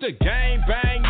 the game, bang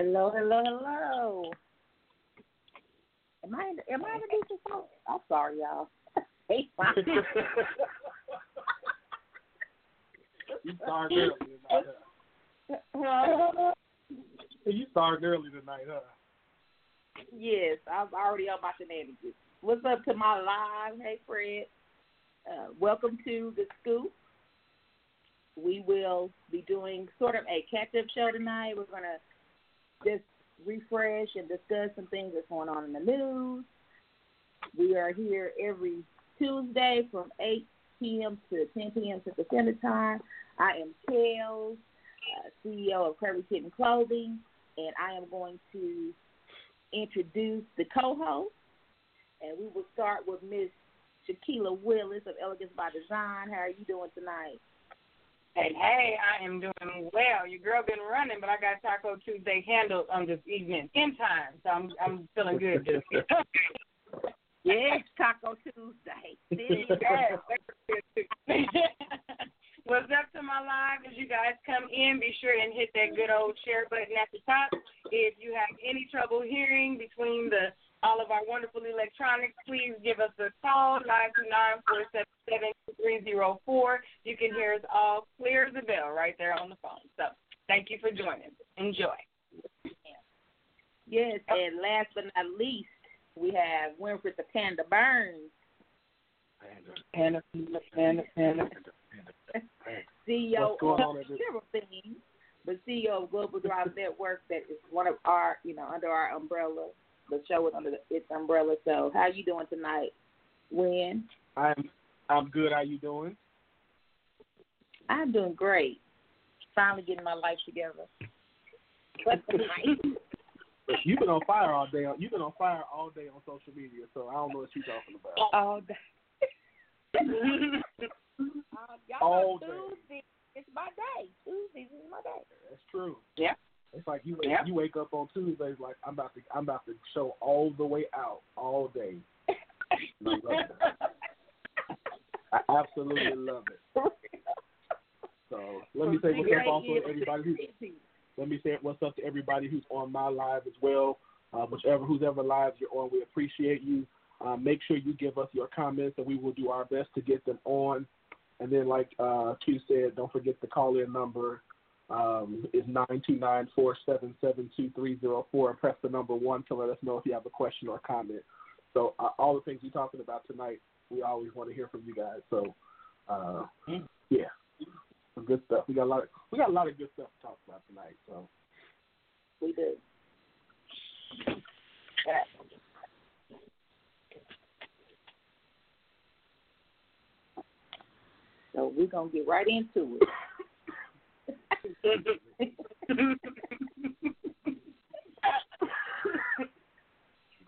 Hello, hello, hello. Am I am I in the decent? I'm sorry, y'all. Hey, you started early tonight. Huh? You started early tonight, huh? Yes, I'm already on my shenanigans. What's up to my live? Hey, Fred. Uh, welcome to the scoop. We will be doing sort of a catch-up show tonight. We're gonna just refresh and discuss some things that's going on in the news. We are here every Tuesday from 8 p.m. to 10 p.m. Central Standard Time. I am Kellz, uh, CEO of Kirby Kitten Clothing, and I am going to introduce the co-host. And we will start with Miss Shaquila Willis of Elegance by Design. How are you doing tonight? Hey, hey, I am doing well. Your girl been running, but I got Taco Tuesday handled on this evening in time, so I'm I'm feeling good. yes, Taco Tuesday. What's up to my live as you guys come in? Be sure and hit that good old share button at the top. If you have any trouble hearing between the all of our wonderful electronics, please give us a call, 929-477-304. You can hear us all clear as a bell right there on the phone. So thank you for joining. Enjoy. Yes, and last but not least, we have Winfred the Panda Burns. Panda, Panda, Panda. CEO of several things, but CEO of Global Drive Network that is one of our, you know, under our umbrella the show is under the, its umbrella. So, how you doing tonight, Win? I'm I'm good. How you doing? I'm doing great. Finally getting my life together. What's tonight? You've been on fire all day. You've been on fire all day on social media, so I don't know what you're talking about. All day. uh, all day. Tuesday, it's my day. Tuesdays is my day. That's true. Yeah. It's like you you wake up on Tuesdays like I'm about to I'm about to show all the way out all day. I, I absolutely love it. So let me say what's up also to everybody who's let me say what's up to everybody who's on my live as well. Uh, whichever who's ever live you're on, we appreciate you. Uh, make sure you give us your comments, and we will do our best to get them on. And then, like uh, Q said, don't forget the call in number um, is 929-477-2304 and press the number one to let us know if you have a question or comment. So uh, all the things we're talking about tonight, we always want to hear from you guys. So uh, yeah, some good stuff. We got a lot. Of, we got a lot of good stuff to talk about tonight. So we do. So we're gonna get right into it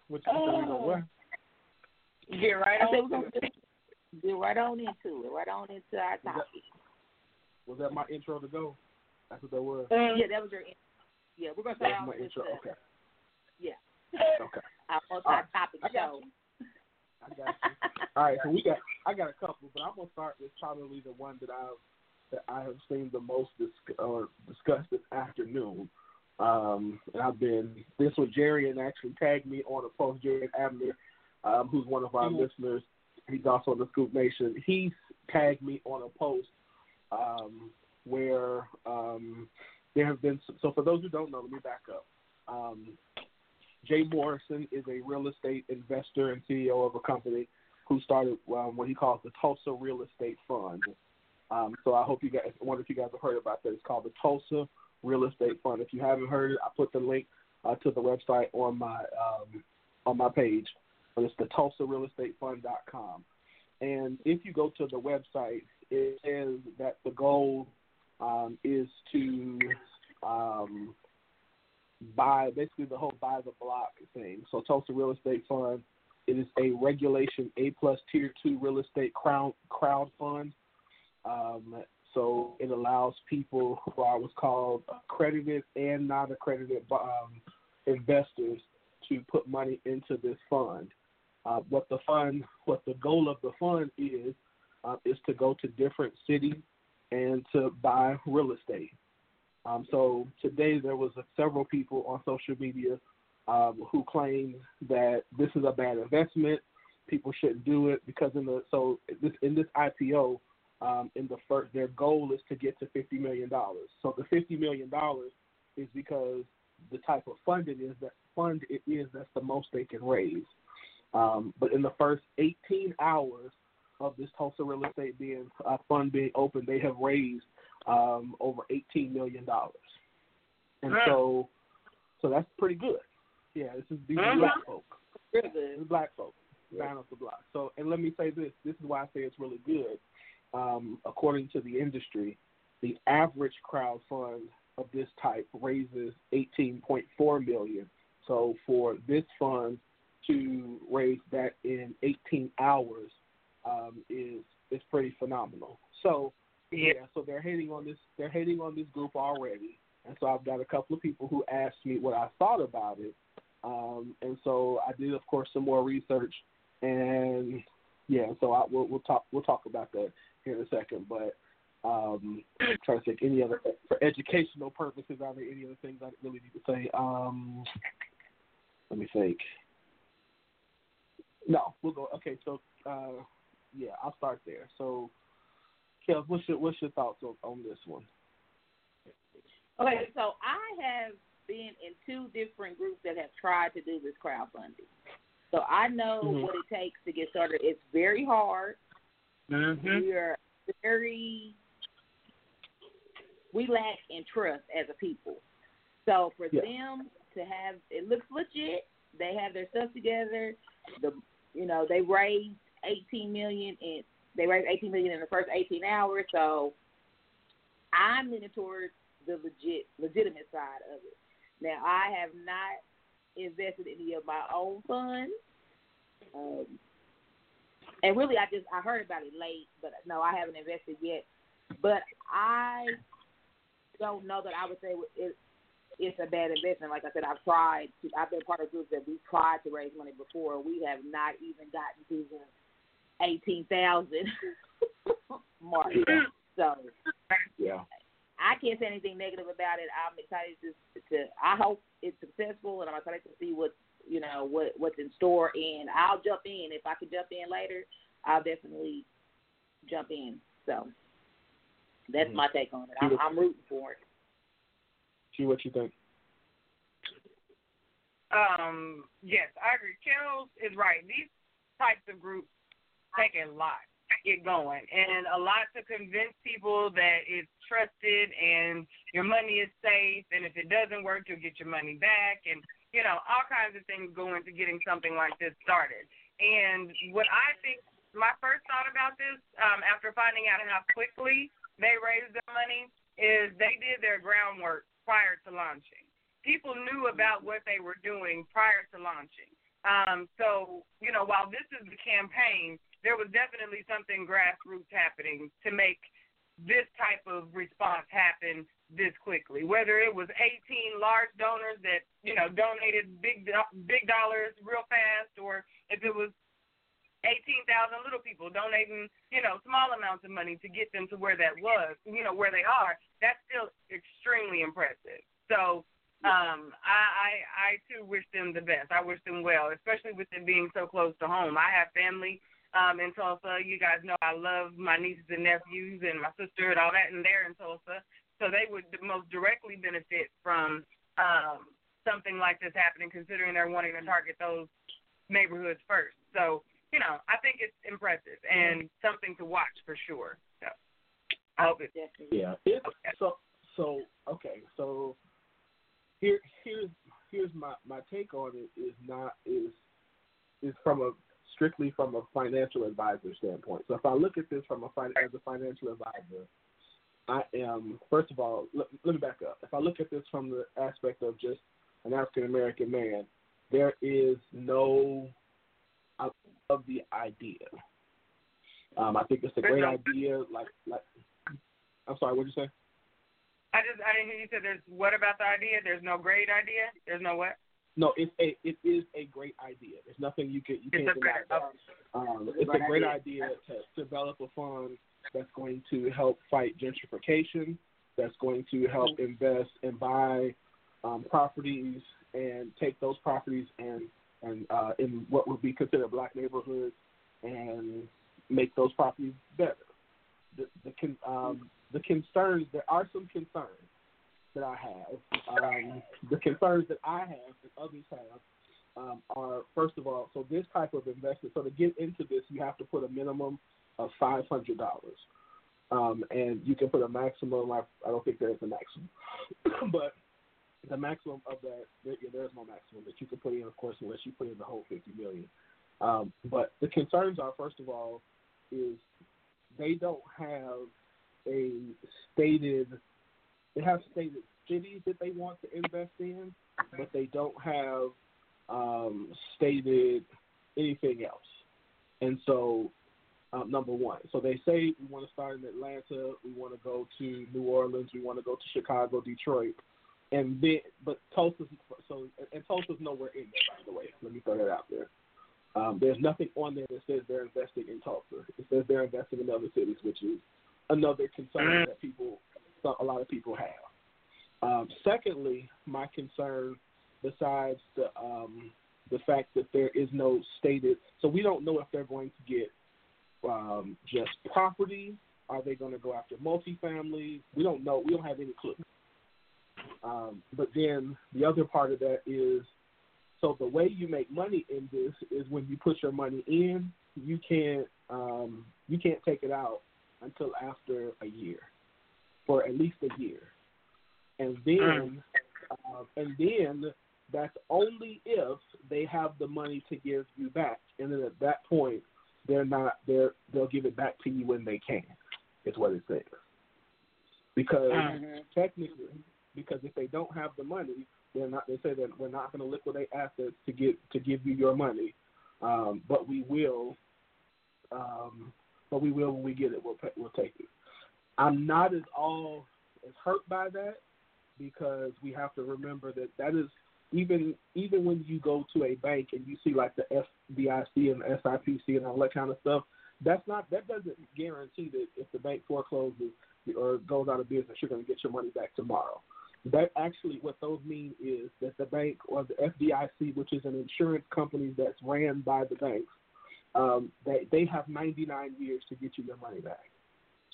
what you oh. we what? Get right I on. Get, get right on into it. Right on into our topic. Was that, was that my intro to go? That's what that was. Um, yeah, that was your. Intro. Yeah, we're gonna start off with intro. The, okay. Yeah. Okay. Our multi-topic right. show. I got you. All right, so we got I got a couple, but I'm gonna start with probably the one that I've that I have seen the most dis- or discussed this afternoon. Um, and I've been this was Jerry and actually tagged me on a post. Jerry Abner, um, who's one of our mm-hmm. listeners, he's also on the Scoop Nation. He tagged me on a post um, where um, there have been. So for those who don't know, let me back up. Um, Jay Morrison is a real estate investor and CEO of a company who started um, what he calls the Tulsa Real Estate Fund. Um, so I hope you guys, I wonder if you guys have heard about that. It's called the Tulsa Real Estate Fund. If you haven't heard it, I put the link uh, to the website on my um, on my page. It's the TulsaRealEstateFund.com. And if you go to the website, it says that the goal um, is to um, buy basically the whole buy the block thing. So Tulsa Real Estate Fund it is a regulation A plus tier two real estate crowd crowd fund um, so it allows people who are what's called accredited and non accredited um, investors to put money into this fund. Uh, what the fund, what the goal of the fund is, uh, is to go to different cities and to buy real estate. Um, so today there was a, several people on social media um, who claim that this is a bad investment. People shouldn't do it because in the so this in this IPO, um, in the first, their goal is to get to fifty million dollars. So the fifty million dollars is because the type of fund it is that fund it is that's the most they can raise. Um, but in the first 18 hours of this Tulsa real estate being uh, fund being open, they have raised um, over eighteen million dollars, and so so that's pretty good. Yeah, this is these are Mhm. black folk. Really This is black folk down off the block. So, and let me say this: this is why I say it's really good. Um, according to the industry, the average crowd fund of this type raises 18.4 million. So, for this fund to raise that in 18 hours um, is is pretty phenomenal. So, yeah, so they're hating on this. They're hating on this group already, and so I've got a couple of people who asked me what I thought about it. Um, and so I did, of course, some more research, and yeah, so I, we'll, we'll talk we'll talk about that here in a second. But um, I'm trying to think any other for educational purposes. Are there any other things I really need to say? Um, let me think. No, we'll go. Okay, so uh, yeah, I'll start there. So, Kev, what's your what's your thoughts on, on this one? Okay, so I have been in two different groups that have tried to do this crowdfunding. So I know Mhm. what it takes to get started. It's very hard. Mm-hmm. We are very we lack in trust as a people. So for Yeah. them to have it looks legit. They have their stuff together. The you know they raised eighteen million in they raised eighteen million in the first eighteen hours. So I'm leaning towards the legit legitimate side of it. Now I have not invested any of my own funds. Um, and really, I just I heard about it late, but no, I haven't invested yet. But I don't know that I would say it, it's a bad investment. Like I said, I've tried. To, I've been part of groups that we've tried to raise money before. We have not even gotten to the eighteen thousand mark. So Yeah. I can't say anything negative about it. I'm excited to, to I hope it's successful, and I'm excited to see what you know what what's in store. And I'll jump in if I can jump in later. I'll definitely jump in. So that's Mhm. my take on it. I'm, I'm rooting for it. See what you think. Um, yes, I agree. Kellz is right. These types of groups take a lot to get going and a lot to convince people that it's trusted and your money is safe and if it doesn't work you'll get your money back and you know, all kinds of things go into getting something like this started. And what I think my first thought about this, um, after finding out how quickly they raised their money, is they did their groundwork prior to launching people knew about what they were doing prior to launching. Um, so, you know, while this is the campaign, there was definitely something grassroots happening to make this type of response happen this quickly. Whether it was 18 large donors that, you know, donated big big dollars real fast or if it was 18,000 little people donating, you know, small amounts of money to get them to where that was, you know, where they are, that's still extremely impressive. So, um, I, I I too wish them the best. I wish them well, especially with it being so close to home. I have family um in Tulsa. You guys know I love my nieces and nephews and my sister and all that, and they're in Tulsa, so they would most directly benefit from um something like this happening, considering they're wanting to target those neighborhoods first. So you know, I think it's impressive and something to watch for sure. So I hope it's Definitely. Yeah. It, so so okay. So here here's here's my my take on it is not is is from a strictly from a financial advisor standpoint. So if I look at this from a fin- as a financial advisor, I am first of all let, let me back up. If I look at this from the aspect of just an African American man, there is no I love the idea. Um, I think it's a great idea. Like like I'm sorry, what did you say? I just I didn't hear you said there's what about the idea? There's no great idea. There's no what? No, it's a it is a great idea. There's nothing you can you It's can't deny great. Um, it's a great idea to develop a fund that's going to help fight gentrification, that's going to help invest and buy um, properties and take those properties and and uh, in what would be considered black neighborhoods and make those properties better. The the con, um, the concerns there are some concerns that I have. Um, the concerns that I have and others have um, are first of all, so this type of investment. So to get into this, you have to put a minimum of five hundred dollars, um, and you can put a maximum. I, I don't think there's a maximum, but the maximum of that there, there's no maximum that you can put in, of course, unless you put in the whole fifty million. Um, but the concerns are, first of all, is they don't have a stated. They have stated cities that they want to invest in, but they don't have um, stated anything else. And so, um, number one, so they say we want to start in Atlanta, we want to go to New Orleans, we want to go to Chicago, Detroit, and then, but Tulsa's so and Tulsa's nowhere in there, by the way. Let me throw that out there. Um, there's nothing on there that says they're investing in Tulsa. It says they're investing in other cities, which is another concern that people, a lot of people have. Um, secondly, my concern, besides the um, the fact that there is no stated, so we don't know if they're going to get um, just property. Are they going to go after multifamily? We don't know. We don't have any clue. Um, but then the other part of that is, so the way you make money in this is when you put your money in, you can't um, you can't take it out until after a year, for at least a year, and then uh, and then that's only if they have the money to give you back, and then at that point, they're not they're they'll give it back to you when they can. Is what it says. Because Mm-hmm. technically, because if they don't have the money, they're not. They say that we're not going to liquidate assets to get to give you your money, um, but we will. Um, but we will when we get it. We'll pay, we'll take it. I'm not as all as hurt by that because we have to remember that that is even even when you go to a bank and you see like the FDIC and the SIPC and all that kind of stuff, that's not that doesn't guarantee that if the bank forecloses or goes out of business, you're going to get your money back tomorrow. That actually what those mean is that the bank or the FDIC, which is an insurance company that's ran by the banks, um, they they have 99 years to get you your money back.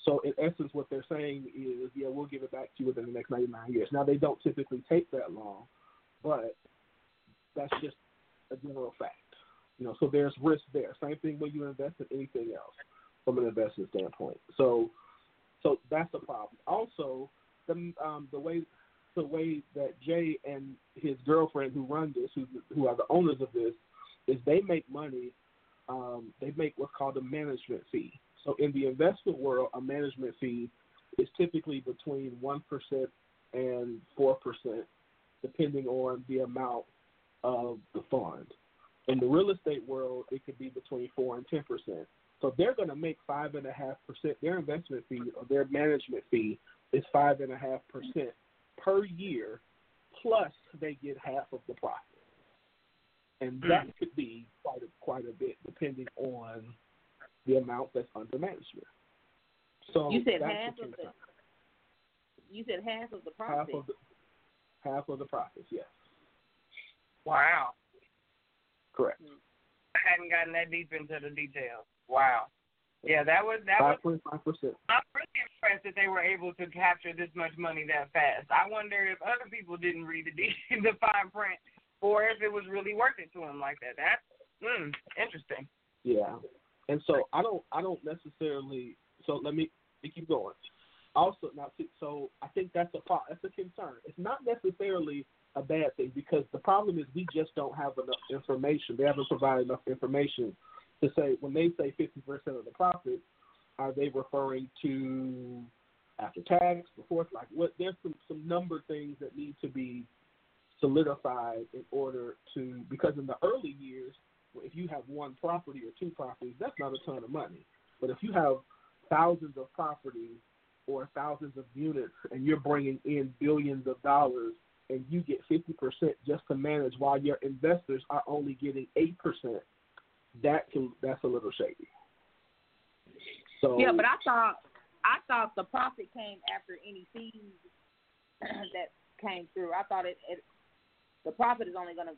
So in essence, what they're saying is, yeah, we'll give it back to you within the next 99 years. Now they don't typically take that long, but that's just a general fact. You know, so there's risk there. Same thing when you invest in anything else from an investment standpoint. So, so that's a problem. Also, the um, the way the way that Jay and his girlfriend who run this, who who are the owners of this, is they make money. Um, they make what's called a management fee. So in the investment world, a management fee is typically between one percent and four percent, depending on the amount of the fund. In the real estate world, it could be between four and ten percent. So they're going to make five and a half percent. Their investment fee or their management fee is five and a half percent per year, plus they get half of the profit, and hmm. that could be quite a, quite a bit depending on the amount that's under management. So You said half of the you said half of the half profit. of the half of the profits. Yes, Wow. correct. I hadn't gotten that deep into the details. Wow. Yeah, that was that was Five point five percent. I'm really impressed that they were able to capture this much money that fast. I wonder if other people didn't read the de- the fine print, or if it was really worth it to them like that. That's mm, interesting. Yeah, and so I don't I don't necessarily. So let me, let me keep going. Also, now see, so I think that's a that's a concern. It's not necessarily a bad thing because the problem is we just don't have enough information. They haven't provided enough information to say when they say fifty percent of the profit, are they referring to after tax, before like what? There's some some number things that need to be solidified in order to because in the early years if you have one property or two properties, that's not a ton of money. But if you have thousands of properties or thousands of units and you're bringing in billions of dollars and you get 50% just to manage while your investors are only getting 8%, that can that's a little shady. So Yeah, but I thought I thought the profit came after any fees that came through. I thought it, it the profit is only going to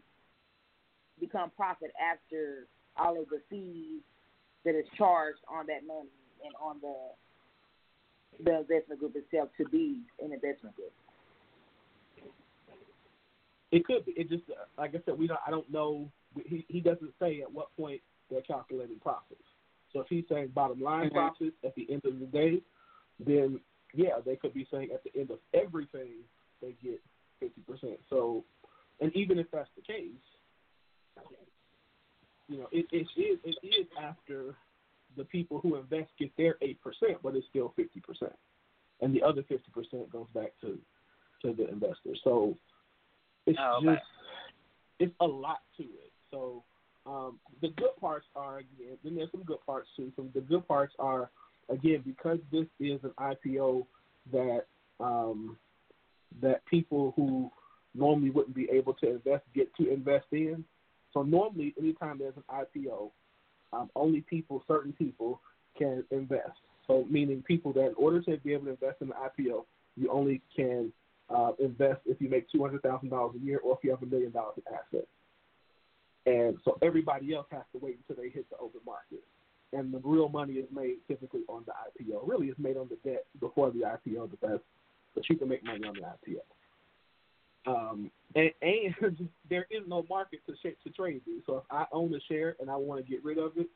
become profit after all of the fees that is charged on that money and on the the investment group itself to be an investment group. It could be. It just like I said, we don't. I don't know. He he doesn't say at what point they're calculating profits. So if he's saying bottom line Mhm. profit at the end of the day, then yeah, they could be saying at the end of everything they get fifty percent. So, and even if that's the case, you know, it, it is it is after the people who invest get their eight percent, but it's still fifty percent, and the other fifty percent goes back to to the investor. So it's Oh, okay. just it's a lot to it. So um, the good parts are again, then there's some good parts too. Some the good parts are again because this is an IPO that um, that people who normally wouldn't be able to invest get to invest in. So normally, anytime there's an IPO, um, only people, certain people, can invest. So meaning people that in order to be able to invest in an IPO, you only can uh, invest if you make two hundred thousand dollars a year or if you have a million dollars in assets. And so everybody else has to wait until they hit the open market. And the real money is made typically on the IPO. Really, it's made on the debt before the IPO, but that's but you can make money on the IPO. Um, and, and there is no market to sh- to trade these. So if I own a share and I want to get rid of it,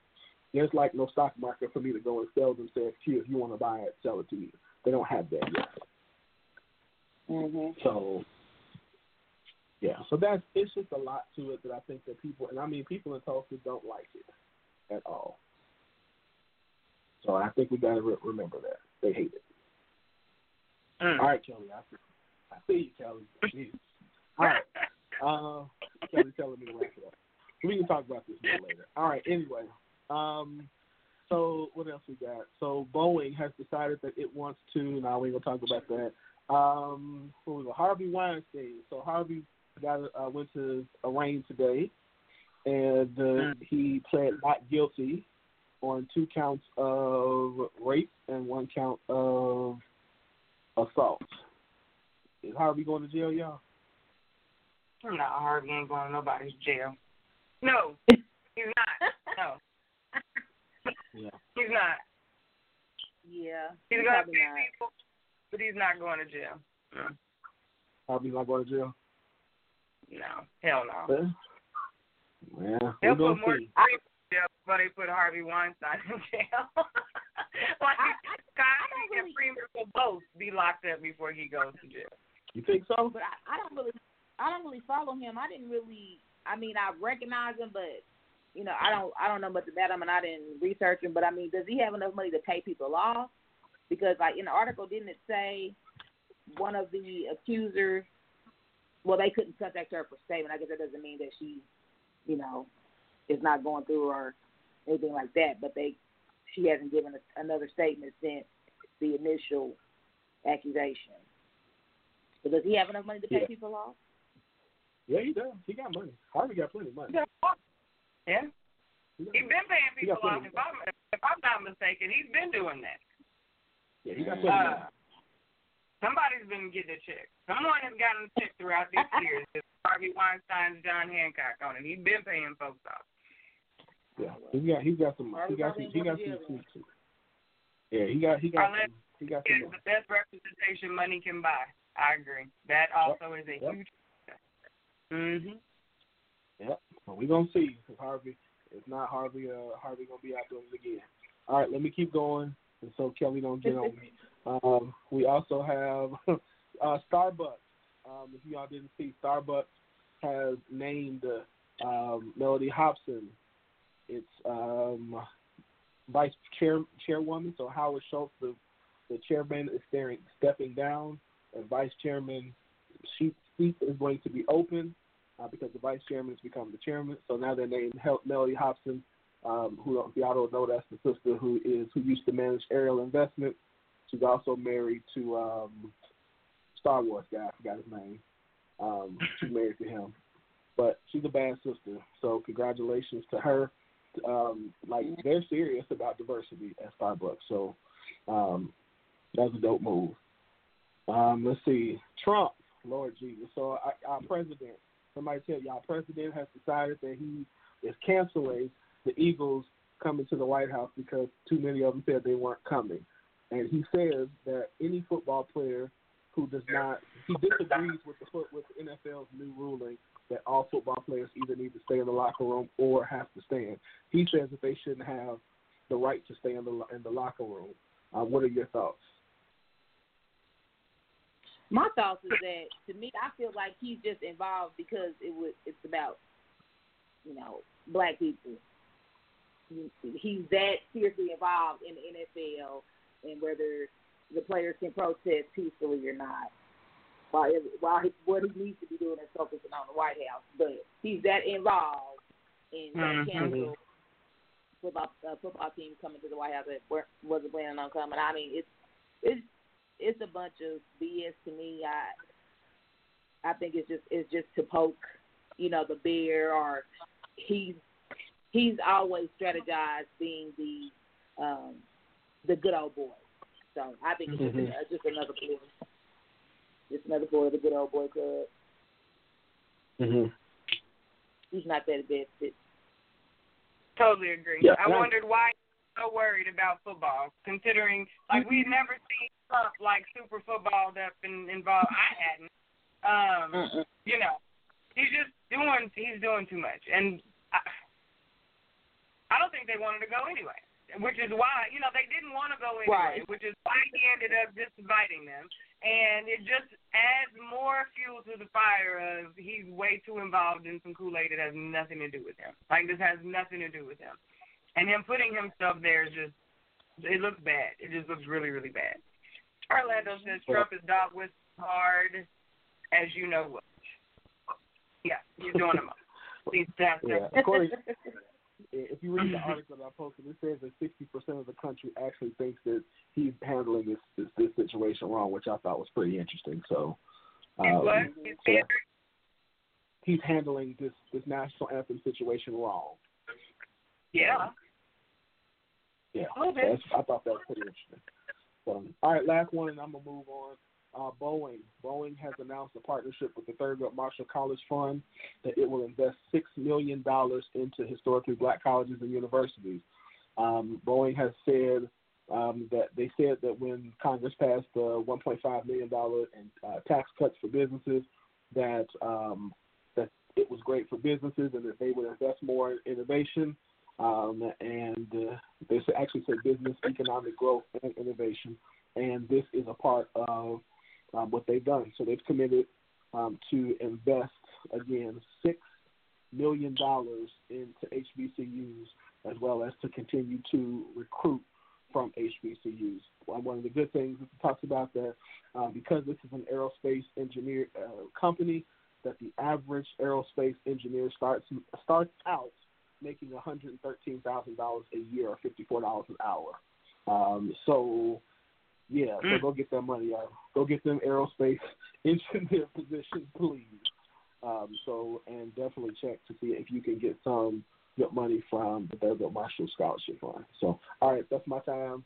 there's like no stock market for me to go and sell them. Say, "Here, if you want to buy it, sell it to me." They don't have that yet. Mhm. So yeah, so that's it's just a lot to it that I think that people and I mean people in Tulsa don't like it at all. So I think we got to re- remember that they hate it. Mm. All right, Kelly, I see, I see you, Kelly. Jeez. All right, uh, Kelly's telling me to wrap it up. We can talk about this more later. All right. Anyway, um, so what else we got? So Boeing has decided that it wants to. Now we ain't gonna talk about that. Um, what was it? Harvey Weinstein. So Harvey got uh, went to arraigned today, and uh, he pled not guilty on two counts of rape and one count of assault. Is Harvey going to jail, y'all? No, Harvey ain't going to nobody's jail. No, he's not. No, Yeah. he's not. Yeah. He's going to pay not. people, but he's not going to jail. No, Harvey's not going to jail. no. hell no. But, yeah, They'll we're put gonna more see. people in jail before they put Harvey Weinstein in jail. like I- I- Cosby really- and Freeman will both be locked up before he goes to jail. You think so? But I, I don't really, I don't really follow him. I didn't really. I mean, I recognize him, but you know, I don't, I don't know much about him, and I didn't research him. But I mean, does he have enough money to pay people off? Because like in the article, didn't it say one of the accusers? Well, they couldn't contact her for statement. I guess that doesn't mean that she, you know, is not going through or anything like that. But they, she hasn't given a, another statement since the initial accusation. So does he have enough money to pay Yeah. people off? Yeah, he does. He got money. Harvey got plenty of money. Yeah, He got, he's been paying people off. If I'm, if I'm not mistaken, he's been doing that. yeah, he got plenty of money. Uh, somebody's been getting a check. Someone has gotten a check throughout these years. It's Harvey Weinstein's John Hancock on it. He's been paying folks off. Yeah, he got he got some he Harvey got some he ain't got going to some jail too. Yeah, he got he got Unless some, he got It's the best representation money can buy. I agree. That also is a Yep. huge. Mhm. Yep. Well, we gonna see if Harvey. If not Harvey, uh, Harvey gonna be out doing it again. All right, let me keep going, and so Kelly don't get on me. Um, we also have uh, Starbucks. Um, if y'all didn't see, Starbucks has named uh, um, Mellody Hobson its um, vice chair chairwoman. So Howard Schultz, the the chairman, is staring, stepping down, and vice chairman seat is going to be open uh, because the vice chairman has become the chairman. So now they're named Mellody Hobson, um, who if y'all don't know, that's the sister who is who used to manage Ariel Investment. She's also married to um, Star Wars guy. I forgot his name. Um, she's married to him, but she's a bad sister. So congratulations to her. Um, like they're serious about diversity at Starbucks. So um, that's a dope move. Um, let's see, Trump, Lord Jesus. So our, our president, somebody tell our president has decided that he is canceling the Eagles coming to the White House because too many of them said they weren't coming. And he says that any football player who does not, he disagrees with the with the NFL's new ruling that all football players either need to stay in the locker room or have to stand. He says that they shouldn't have the right to stay in the in the locker room. Uh, what are your thoughts? My thoughts is that to me, I feel like he's just involved because it was it's about you know black people. He's that seriously involved in the NFL and whether the players can protest peacefully or not. While while he, what he needs to be doing is focusing on the White House, but he's that involved in mm-hmm. cancel football uh, football team coming to the White House that wasn't planning on coming. I mean, it's it's it's a bunch of BS to me. I I think it's just it's just to poke, you know, the bear or he's he's always strategized being the um the good old boy. So I think it's mm-hmm. just, just another boy. Just another boy of the good old boy club. Mhm. He's not that bad Totally agree. Yeah, I wondered why so worried about football, considering like we'd never seen Trump like super footballed up and involved. I hadn't. Um, Mm-mm. you know, he's just doing he's doing too much, and I, I don't think they wanted to go anyway. Which is why you know they didn't want to go anyway. Right. Which is why he ended up just inviting them, and it just adds more fuel to the fire of he's way too involved in some Kool Aid that has nothing to do with him. Like this has nothing to do with him. And him putting himself there is just, it looks bad. It just looks really, really bad. Orlando says Trump is dog with hard as you know what. Yeah, he's doing them up. He's yeah. According, if you read the article that I posted, it says that sixty percent of the country actually thinks that he's handling this, this this situation wrong, which I thought was pretty interesting. So, um? So he's handling this this national anthem situation wrong. Yeah. Yeah, so I thought that was pretty interesting. So, all right, last one, and I'm gonna move on. Uh, Boeing. Boeing has announced a partnership with the Thurgood Marshall College Fund that it will invest six million dollars into historically black colleges and universities. Um, Boeing has said um, that they said that when Congress passed the 1.5 million dollar uh, tax cuts for businesses, that um, that it was great for businesses and that they would invest more in innovation um, and uh, they actually say business, economic growth, and innovation. And this is a part of um, what they've done. So they've committed um, to invest again six million dollars into HBCUs as well as to continue to recruit from HBCUs. One of the good things it talks about that uh, because this is an aerospace engineer uh, company, that the average aerospace engineer starts starts out making $113,000 a year or $54 an hour. Um, so, yeah, so mm. go get that money out. Go get them aerospace engineer positions, please. Um, so, and definitely check to see if you can get some good money from the Thurgood Marshall Scholarship Fund. So, all right, that's my time.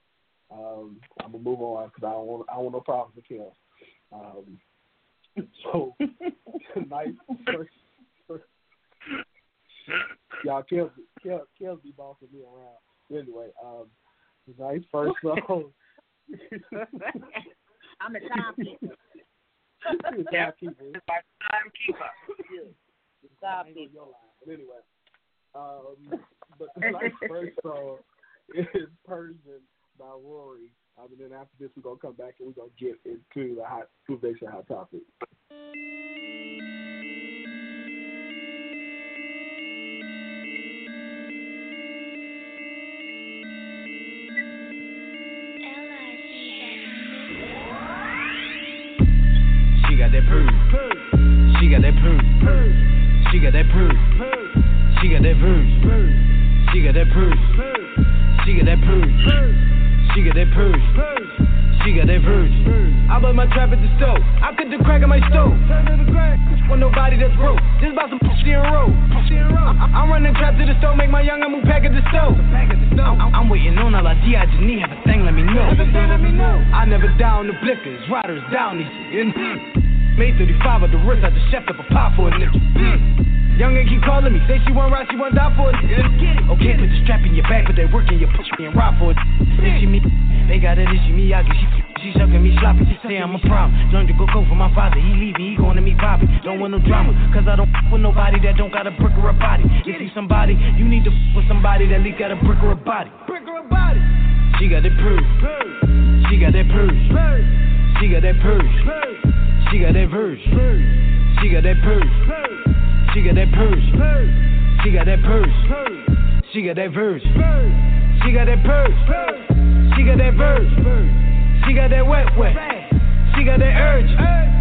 Um, I'm gonna move on because I don't want I don't want no problems with Kim. Um, so tonight, first, first, Y'all Kel, Kel, Kel be bossing me around. Anyway, um, nice first song. I'm a timekeeper. yeah, timekeeper. Timekeeper. Timekeeper. But anyway, um, but the nice first song is Persian by Rory. Um, and then after this, we're gonna come back and we're gonna get into the hot, food based hot topic. That purr. She got that purr. She got that purr. She got that purr. I bought my trap at the stove. I cut the crack in my stove. Want nobody that's broke. Just about some pussy and roll. I'm running trap to the stove, make my young move pack at the stove. I'm waiting on all I D. I just need have a thing, let me know. I never down the blickers, riders down these. Made 35 at the wrist, I just chef up a pop for a nigga. Young keep calling me, say she want ride, she want die for it. Okay, put the strap in your back, but they working your push me and ride for it. Issue me, they got it, issue me, I get she, she sucking me me sloppy. Say I'm a problem. Learn to go go for my father. He leaving, he going to meet Bobby. Don't want no drama, cause I don't f with nobody that don't got a brick or a body. If you somebody, you need to f with somebody that at least got a brick or a body. Brick or a body. She got that purse. She got that purse. She got that purse. She got that verse. She got that purse. She got that purse. She got that purse. She got that verse. She got that purse. She got that verse. She got that wet wet. She got that urge.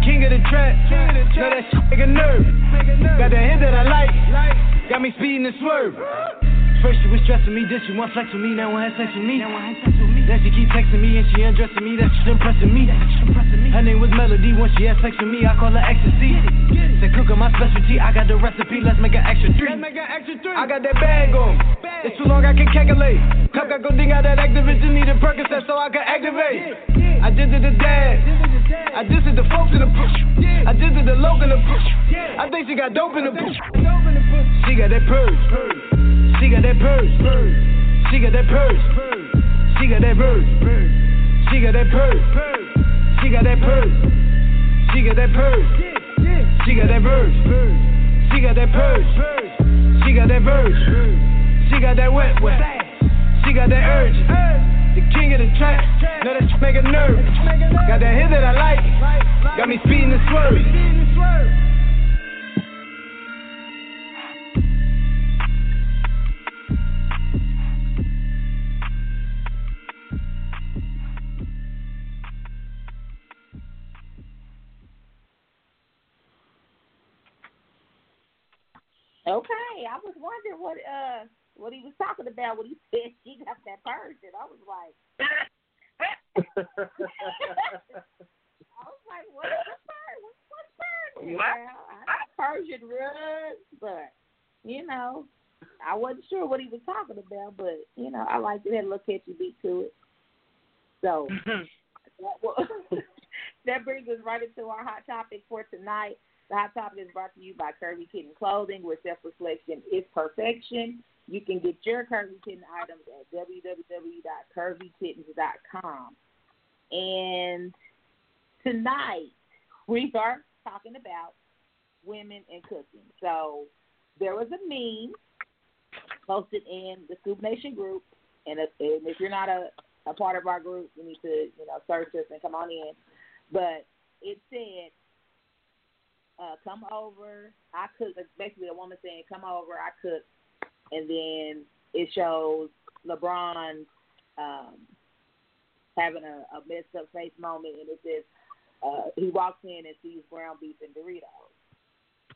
King of the trap. Now that shit make a nerve. Got that hit that I like. Got me speeding and swerve. First she was stressing me, then she want flex with me, now want have sex with me. Now want have sex with me. Then she keep texting me and she undressing me, that's just impressing me. Her name was Melody when she had sex with me, I call her ecstasy. Said cook on my specialty, I got the recipe, let's make an extra three. I got that bag on. It's too long, I can calculate. Cup got go ding out that activation, need a Percocet so I can activate. I did it to dad. I did it to folks in the push. I did it to Logan in the push. I think she got dope in the push. She got that purse. She got that purse. She got that purse. She got that purse. She got that purse. She got that purse. She got that purse. She got that purse. She got that purse. She got that verse. She got that wet wet. She got that urge. The king of the trap. Know that make a nerve. Got that hit that I like. Got me speeding and swerve. What he was talking about when he said she got that Persian. I was like, I was like, what is a Persian? What's, what's Persian? What? Well, I Persian runs, but you know, I wasn't sure what he was talking about, but you know, I liked it. Had a little catchy beat to it. So that, was, that brings us right into our hot topic for tonight. The Hot Topic is brought to you by Curvy Kitten Clothing, where self-reflection is perfection. You can get your Curvy Kitten items at www.curvykittens.com. And tonight we are talking about women and cooking. So there was a meme posted in the Scoop Nation group, and if, and if you're not a, a part of our group, you need to you know search us and come on in. But it said uh, come over. I cook. Basically a woman saying, "Come over, I cook," and then it shows LeBron um, having a, a messed up face moment, and it says uh, he walks in and sees ground beef and Doritos.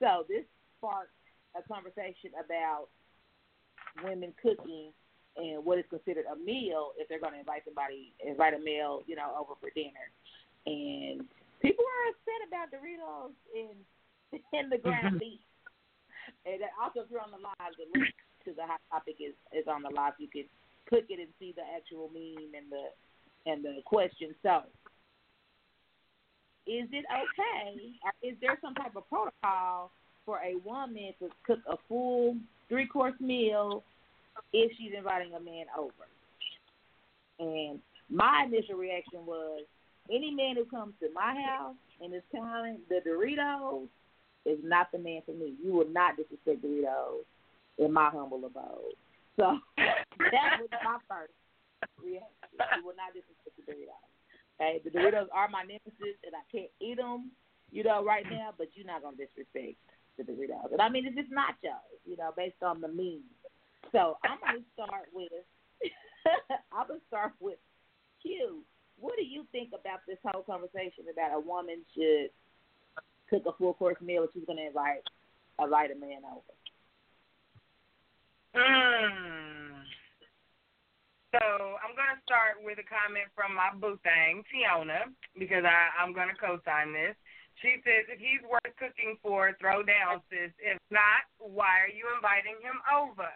So this sparked a conversation about women cooking and what is considered a meal if they're going to invite somebody, invite a male, you know, over for dinner. And people are upset about Doritos and and the ground beef. And they also, if you're on the live, the link to the hot topic is is on the live. You can click it and see the actual meme and the and the question. So, is it okay, is there some type of protocol for a woman to cook a full three course meal if she's inviting a man over? And my initial reaction was, any man who comes to my house and is telling the Doritos is not the man for me. You will not disrespect Doritos in my humble abode. So that was my first reaction. You will not disrespect the Doritos. Okay, the Doritos are my nemesis, and I can't eat them, you know, right now. But you're not gonna disrespect the Doritos. And I mean, it's just nachos, you know, based on the meme. So I'm gonna start with. I'm gonna start with Q. What do you think about this whole conversation about a woman should cook a full course meal if she's to invite invite a man over? Mm. So I'm to start with a comment from my boo thing, Tiona, because I, I'm to co-sign this. She says, if he's worth cooking for, throw down, sis. If not, why are you inviting him over?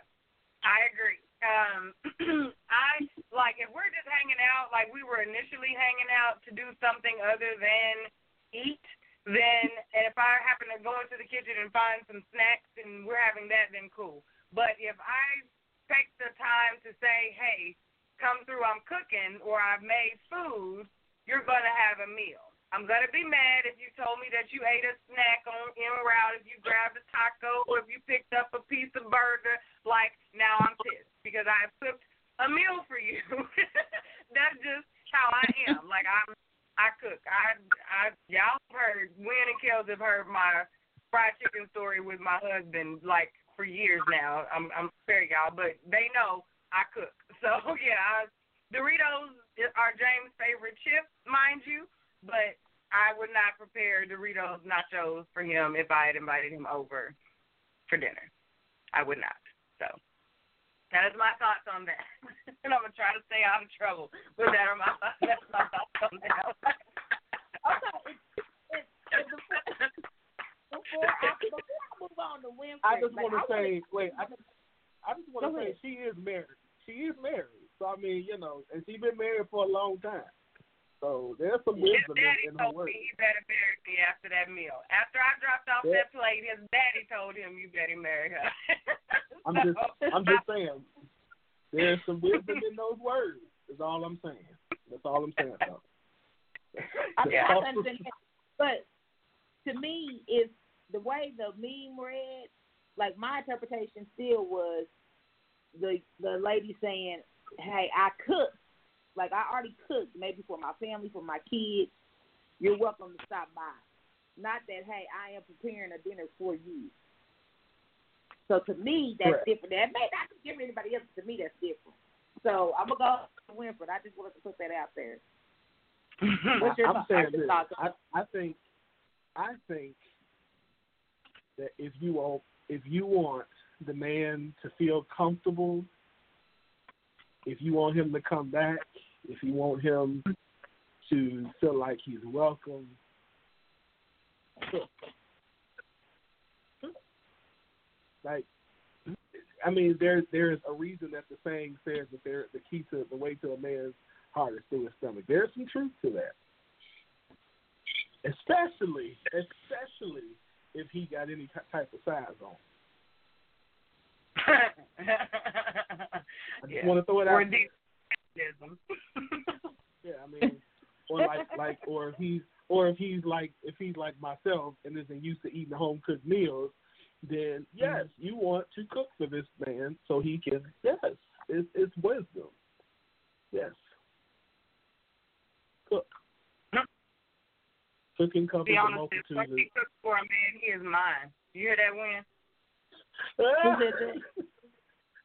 I agree. Um, I like if we're just hanging out, like we were initially hanging out to do something other than eat then and if I happen to go into the kitchen and find some snacks and we're having that, then cool. But if I take the time to say, hey, come through, I'm cooking, or I've made food, you're gonna have a meal. I'm gonna be mad if you told me that you ate a snack on en route, if you grabbed a taco, or if you picked up a piece of burger. Like now, I'm pissed because I cooked a meal for you. That's just how I am. Like I'm, I cook. I, I, y'all heard. Win and Kellz have heard my fried chicken story with my husband like for years now. I'm, I'm sorry, y'all, but they know I cook. So yeah, I, Doritos are James' favorite chip, mind you but I would not prepare Doritos nachos for him if I had invited him over for dinner. I would not. So that is my thoughts on that. and I'm gonna try to stay out of trouble. But that are my that's my thoughts on that. okay. It's, it's, it's, before, I, before I move on to Winfred, I just like, want to say, wait, I just, I just want to say ahead. she is married. She is married. So I mean, you know, and she's been married for a long time. So there's some His wisdom daddy in, in her told words. me he better marry me after that meal. After I dropped off Yeah. that plate, his daddy told him you better marry her. I'm just, I'm just saying, there's some wisdom in those words. Is all I'm saying. That's all I'm saying. Though. I mean, I understand, but to me, it's the way the meme read. Like my interpretation still was the the lady saying, "Hey, I cooked. Like I already cooked, maybe for my family, for my kids. You're welcome to stop by. Not that, hey, I am preparing a dinner for you." So to me, that's Correct. different. That may not be different to anybody else. To me, that's different. So I'm gonna go to Winfred. I just wanted to put that out there. What's your I'm thought- saying this. thoughts I, I think, I think that if you want, if you want the man to feel comfortable, if you want him to come back, if you want him to feel like he's welcome, like I mean, there there's a reason that the saying says that there the key to the way to a man's heart is through his stomach. There's some truth to that. Especially, especially if he got any ty- type of size on. I just want to throw it out. Or there. Yeah, I mean, or like like or if he's or if he's like if he's like myself and isn't used to eating home cooked meals, then yes, you want to cook for this man so he can yes, it's it's wisdom. Yes. Cook. Cooking covers be a honest, if multitude what he cooks for a man, he is mine. You hear that, Win? of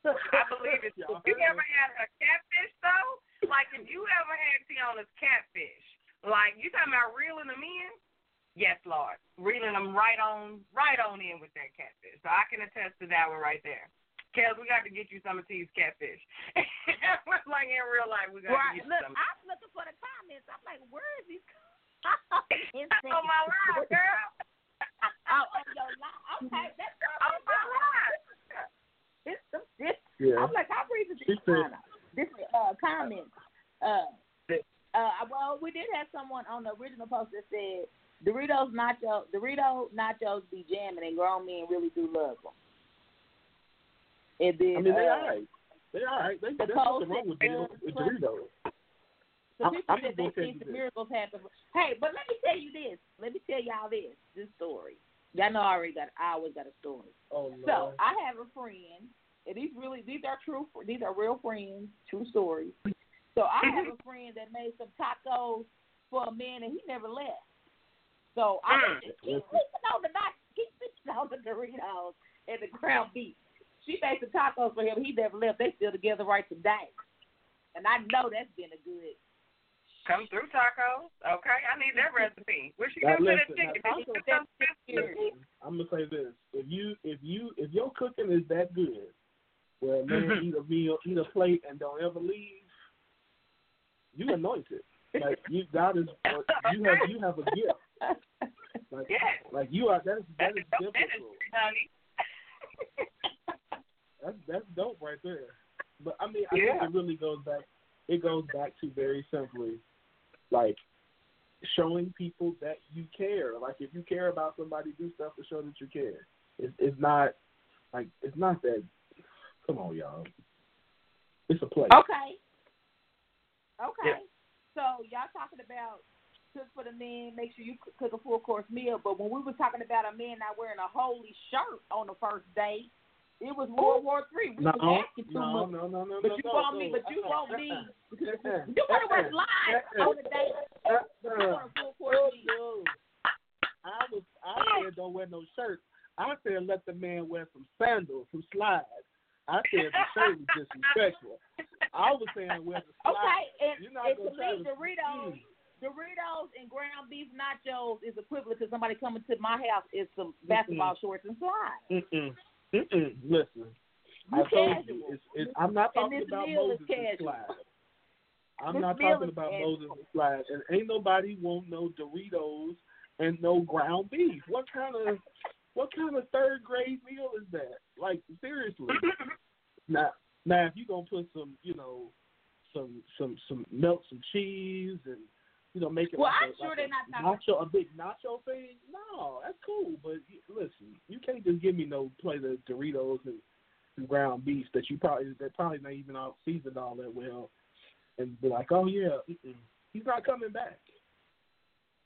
I believe it. Y'all You heard ever had a catfish though? Like if you ever had Tiana's catfish, like you talking about reeling them in? Yes, Lord, reeling them right on, right on in with that catfish. So I can attest to that one right there. Kellz, we got to get you some of T's catfish. like in real life, we got Right. to get you Look, some. I'm looking for the comments. I'm like, where is he these on my live, girl. Oh, on your live. Okay, that's On my live. It's some this. Yeah. I'm like, I'm reading She this said- this uh comments. Uh, uh, well, we did have someone on the original post that said Doritos nacho Dorito nachos be jamming and grown men really do love them. And then I mean they uh, all right. They all right. They, the there's nothing wrong with, Doritos- with Doritos. So I'm- people I'm said they gonna tell think you the this. miracles happen. Hey, but let me tell you this. Let me tell y'all this. This story. Y'all know I already got. I always got a story. Oh no. So I have a friend, and these really these are true. These are real friends. True stories. So I have a friend that made some tacos for a man, and he never left. So I Mm. just keep sleeping on the not keep sleeping on the Doritos and the ground beef. She made some tacos for him. He never left. They still together right today. And I know that's been a good. Come through tacos. Okay, I need that recipe. What she Now, do to the listen, chicken? now, also put some that's fish? serious. I'm gonna say this: if you if you if your cooking is that good, where a man mm-hmm. eat a meal, eat a plate, and don't ever leave, you anointed. Like you, God is you have you have a gift. Like Yes. like you are that is that is dope biblical. That's that's dope right there. But I mean, I Yeah. think it really goes back. It goes back to very simply, like showing people that you care. Like if you care about somebody, do stuff to show that you care. It's it's not like it's not that. Come on, y'all. It's a play. Okay. Okay. Yeah. So y'all talking about cook for the men, make sure you cook- cook a full course meal. But when we were talking about a man not wearing a holy shirt on the first date, it was World War Three. We No, was asking too no, much. no, no, no, But you no, want no. me, but you want me. Uh-uh. You want to wear slides Uh-uh. on the. Uh-uh. You Uh-uh. want a full course meal. I was I said don't wear no shirt. I said let the man wear some sandals, some slides. I said the shirt was disrespectful. I was saying wear the slides. Okay, and, You're not and gonna me, Doritos. Doritos and ground beef nachos is equivalent to somebody coming to my house is some basketball shorts and slides. Mm-mm. Mm-mm. Listen, You I told you, casual. it's, it's, I'm not talking about Moses and casual. I'm This not talking about casual. Moses and slides, and ain't nobody want no Doritos and no ground beef. What kind of what kind of third grade meal is that? Like seriously. now, now if you gonna put some, you know, some some some melt some cheese and you know make it Well, like I'm a, sure like they're a not nacho a big nacho thing. No, that's cool, but listen, you can't just give me no plate of Doritos and, and ground beef that you probably they're probably not even all seasoned all that well, and be like, oh yeah, mm-mm. he's not coming back.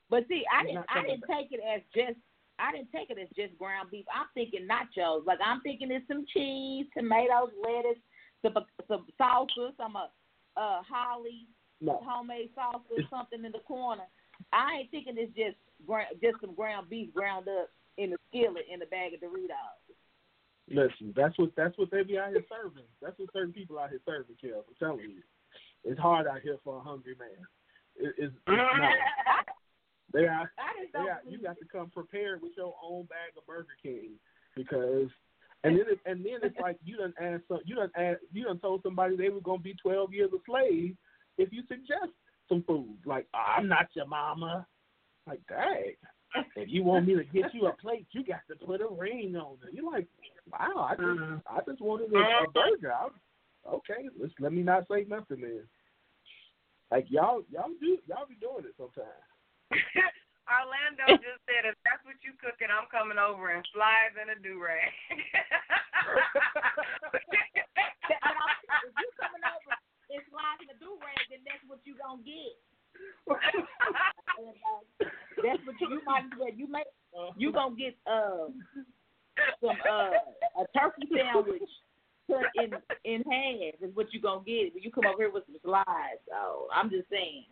But see, I He's didn't I didn't take it as just I didn't take it as just ground beef. I'm thinking nachos. Like I'm thinking it's some cheese, tomatoes, lettuce, some some salsa, some uh, uh holly, No, homemade sauce or something in the corner. I ain't thinking it's just just some ground beef ground up in a skillet in a bag of Doritos. listen, that's what that's what they be out here serving. That's what certain people out here serving, Kel. I'm telling you, it's hard out here for a hungry man. It, it's, it's no. They are They don't. you got to come prepared with your own bag of Burger King because, and then it, and then it's like you done asked some, you done asked, you done told somebody they were gonna be twelve years a slave if you suggest some food like "Oh, I'm not your mama, like dang. If you want me to get you a plate, you got to put a ring on it. You're like, wow, I just uh-huh. I just wanted a, a uh-huh. burger. I, okay, let's let me not say nothing then. Like y'all y'all do y'all be doing it sometimes. Orlando just said, if that's what you cooking, I'm coming over in slides and a do rag. if you coming over and sliding the do rag, then that's what you gonna get. And, uh, that's what you, you might as well you may you gonna get uh some uh a turkey sandwich cut in in half is what you gonna get when you come over here with some slides. So I'm just saying,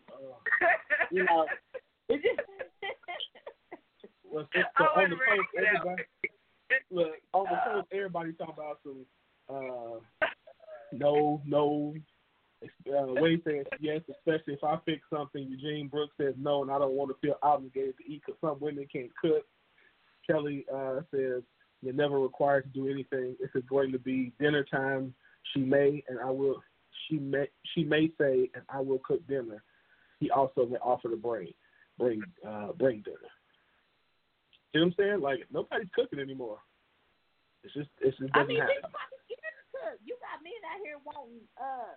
you know, it's just Well, so, so on the post, everybody look on the post, everybody talking about some uh, no, no. Uh, Wade says yes, especially if I fix something. Eugene Brooks says no, and I don't want to feel obligated to eat because some women can't cook. Kelly uh, says you're never required to do anything. If it's going to be dinner time, she may and I will. She may she may say, and I will cook dinner. He also may offer to bring bring uh, bring dinner. You know what I'm saying? Like nobody's cooking anymore. It's just it's just I doesn't mean, happen. think about the to cook. You got men out here wanting uh,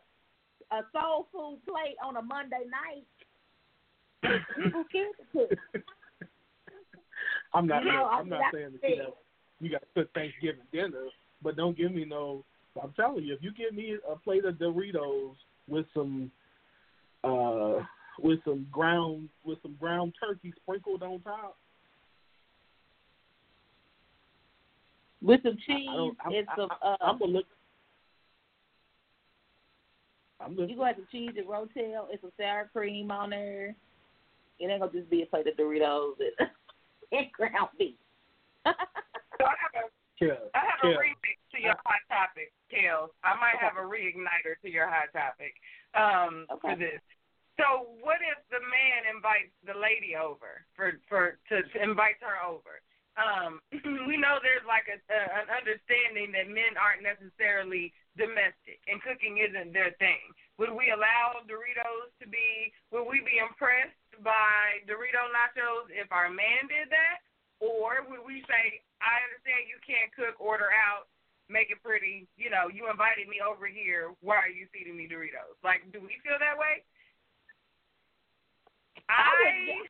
a soul food plate on a Monday night. People to cook. I'm not. You know, I'm I- not saying that you know you got to cook Thanksgiving dinner, but don't give me no. I'm telling you, if you give me a plate of Doritos with some, uh, with some ground with some ground turkey sprinkled on top, With some cheese don't. I'm, and some I, uh, I'm gonna look. I'm you listening. gonna have some cheese and rotel and some sour cream on there. It ain't gonna just be a plate of Doritos and, and ground beef. So I have a Yeah, I have yeah. a remix to your hot topic, Kellz. I might have a reigniter to your hot topic um, for this. So, what if the man invites the lady over for for to, to invite her over? Um, we know there's like a, a an understanding that men aren't necessarily domestic and cooking isn't their thing. Would we allow Doritos to be? Would we be impressed by Dorito nachos if our man did that? Or would we say, I understand you can't cook, order out, make it pretty, you know, you invited me over here, why are you feeding me Doritos? Like, do we feel that way? I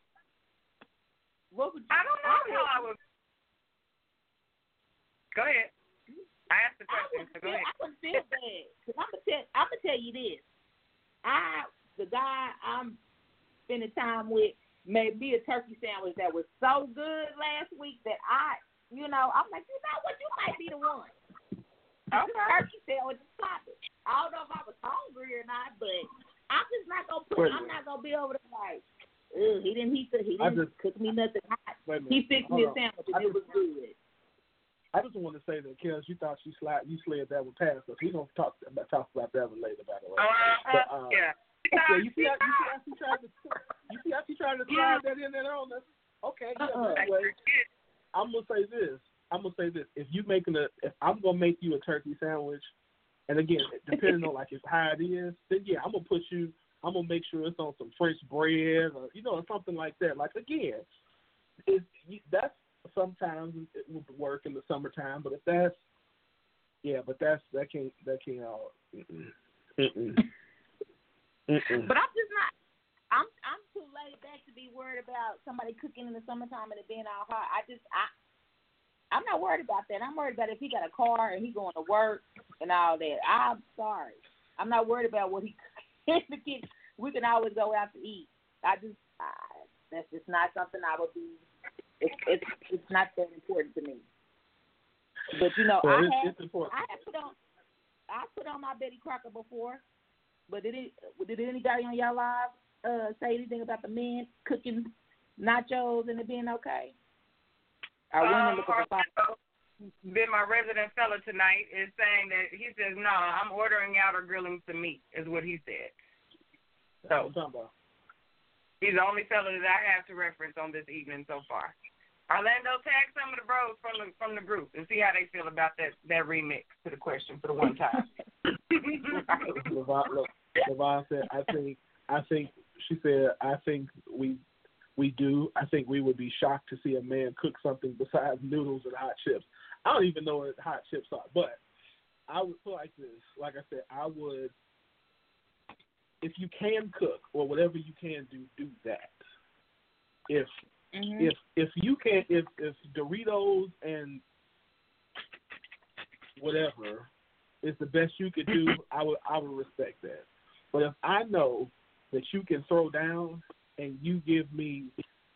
What would I don't know I how I would- would Go ahead. I asked the I would so feel. I would feel bad because I'm gonna tell I'm gonna tell you this. I the guy I'm spending time with made me a turkey sandwich that was so good last week that I, you know, I'm like, you know what, you might be the one. Okay. Turkey sandwich is popping. I don't know if I was hungry or not, but I'm just not gonna put. I'm not gonna be over there like, Ugh, he didn't. He he didn't just, cook me nothing hot. He fixed me a sandwich and it was good. I just want to say that, Kellz, you thought you slid, you slid that one past us. We're gonna talk about talk about that one later, by the way. Uh, but, um, yeah. Yeah, you see how you see how she tried to you see how she tried to slide that in there on us. Okay, yeah, Uh-uh. anyway, I'm gonna say this. I'm gonna say this. If you making a, if I'm gonna make you a turkey sandwich, and again, depending on like if how it is, then yeah, I'm gonna put you. I'm gonna make sure it's on some French bread or you know something like that. Like again, it's that's sometimes it would work in the summertime, but if that's yeah, but that's that can't that can't all. Mm-mm. Mm-mm. Mm-mm. But I'm just not. I'm I'm too laid back to be worried about somebody cooking in the summertime and it being all hot. I just I I'm not worried about that. I'm worried about if he got a car and he going to work and all that. I'm sorry. I'm not worried about what he cooking in the kitchen. We can always go out to eat. I just I, that's just not something I would be. It's it's it's not that important to me. But you know, Well, I it's- have. I have put on I put on my Betty Crocker before. But did it did anybody on y'all live uh say anything about the men cooking nachos and it being okay? Are women Um, looking for fire? Been my resident fella tonight is saying that he says no, I'm ordering out or grilling some meat is what he said. So I'm talking about. he's the only fella that I have to reference on this evening so far. Orlando, tag some of the bros from the from the group and see how they feel about that that remix to the question for the one time. Levon, look, Levon said, "I think, I think." She said, "I think we, we do. I think we would be shocked to see a man cook something besides noodles and hot chips. I don't even know what hot chips are, but I would put like this. Like I said, I would, if you can cook or whatever you can do, do that. If Mhm. if if you can if if Doritos and whatever is the best you could do, I would I would respect that. But if I know that you can throw down and you give me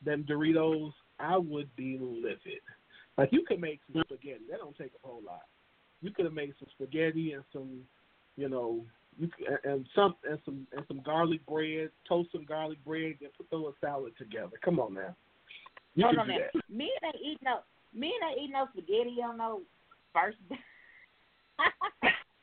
them Doritos, I would be livid. Like you could make some spaghetti. That don't take a whole lot. You could have made some spaghetti and some, you know, you c- and some and some and some garlic bread. Toast some garlic bread and put throw a salad together. Come on now. You Hold on now. that. Me ain't eat no me and ain't eat no spaghetti on no first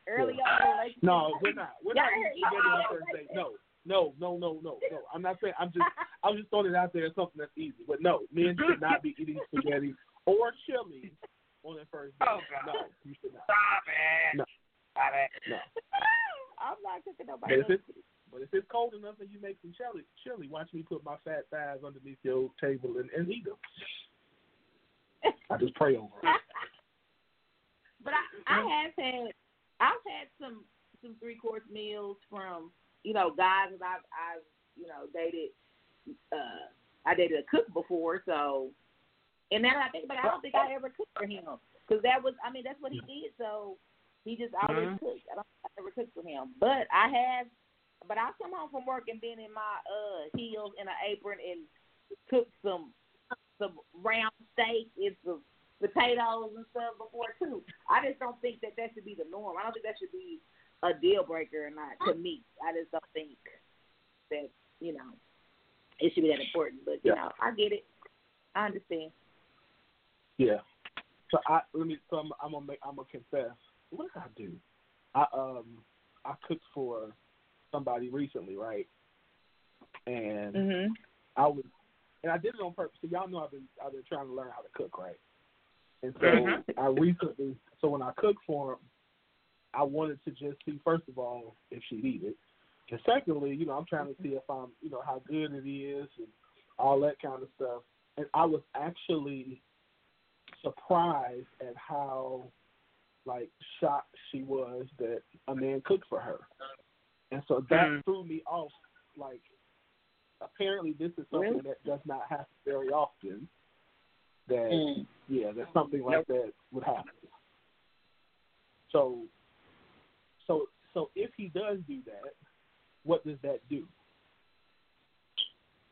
early on in the relationship. No, we're not. We're Y'all not eating spaghetti on first date. No, no, no, no, no, no. I'm not saying. I'm just. I was just throwing it out there as something that's easy. But no, men should not be eating spaghetti or chili on their first date. Oh, God. No, you should not. Stop it. No. Stop it. No. I'm not cooking nobody. if it's but if it's cold enough and you make some chili, chili, watch me put my fat thighs underneath your table and, and eat them. I just pray over it. But I, I have had, I've had some some three course meals from you know guys that I've I've you know dated. Uh, I dated a cook before, so and now that I think, but I don't think I ever cooked for him because that was I mean that's what he did. So he just always Mhm. cooked. I don't think I ever cooked for him, but I have. But I come home from work and been in my uh heels and an apron and cooked some some round steak and some potatoes and stuff before too. I just don't think that that should be the norm. I don't think that should be a deal breaker or not to me. I just don't think that you know it should be that important. But you Yeah. know, I get it. I understand. Yeah. So I let me. So I'm, I'm gonna make. I'm gonna confess. What did I do? I um I cooked for somebody recently, right? And Mhm. I was, and I did it on purpose. So y'all know I've been I've been trying to learn how to cook, right? And so Mhm. I recently, so when I cooked for him, I wanted to just see first of all if she'd eat it, and secondly, you know, I'm trying to see if I'm, you know, how good it is and all that kind of stuff. And I was actually surprised at how like shocked she was that a man cooked for her. And so that Mhm. threw me off like apparently this is something Really? that does not happen very often. That Mm. yeah, that something like that would happen. So so so if he does do that, what does that do?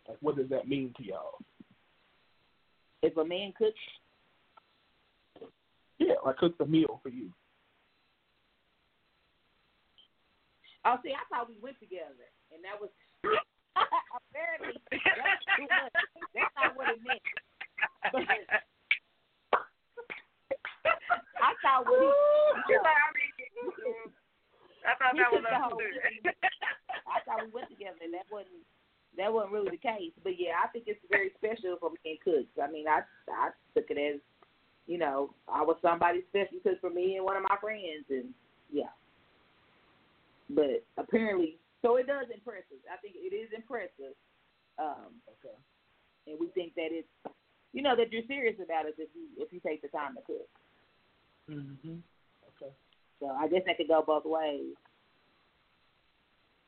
Like, what does that mean to y'all? If a man cooks, Yeah, like cook the meal for you. Oh, see, I thought we went together, and that was apparently that's too much. That's not what it meant. I thought what he. You're I mean, I thought that was the whole. I thought we went together, and that wasn't that wasn't really the case. But yeah, I think it's very special for me and cooks. I mean, I I took it as, you know, I was somebody special cook for me and one of my friends, and yeah. But apparently, so it does impress us. I think it is impressive, um, Okay. and we think that it's, you know, that you're serious about it if you if you take the time to cook. Mhm. Okay. So I guess that could go both ways.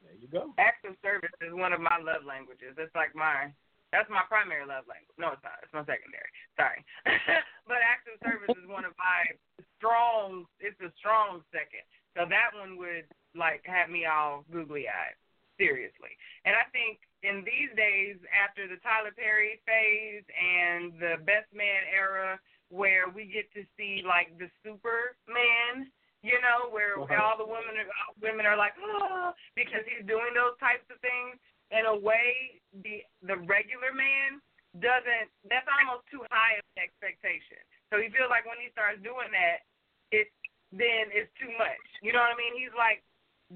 There you go. Acts of service is one of my love languages. It's like my that's my primary love language. No, it's not. It's my secondary. Sorry. but acts of service is one of my strong it's a strong second. So that one would like have me all googly eyed. Seriously. And I think in these days after the Tyler Perry phase and the best man era where we get to see like the Superman you know, where Uh-huh. all the women are, women are like, oh, because he's doing those types of things. In a way, the the regular man doesn't. That's almost too high of an expectation. So he feels like when he starts doing that, it then it's too much. You know what I mean? He's like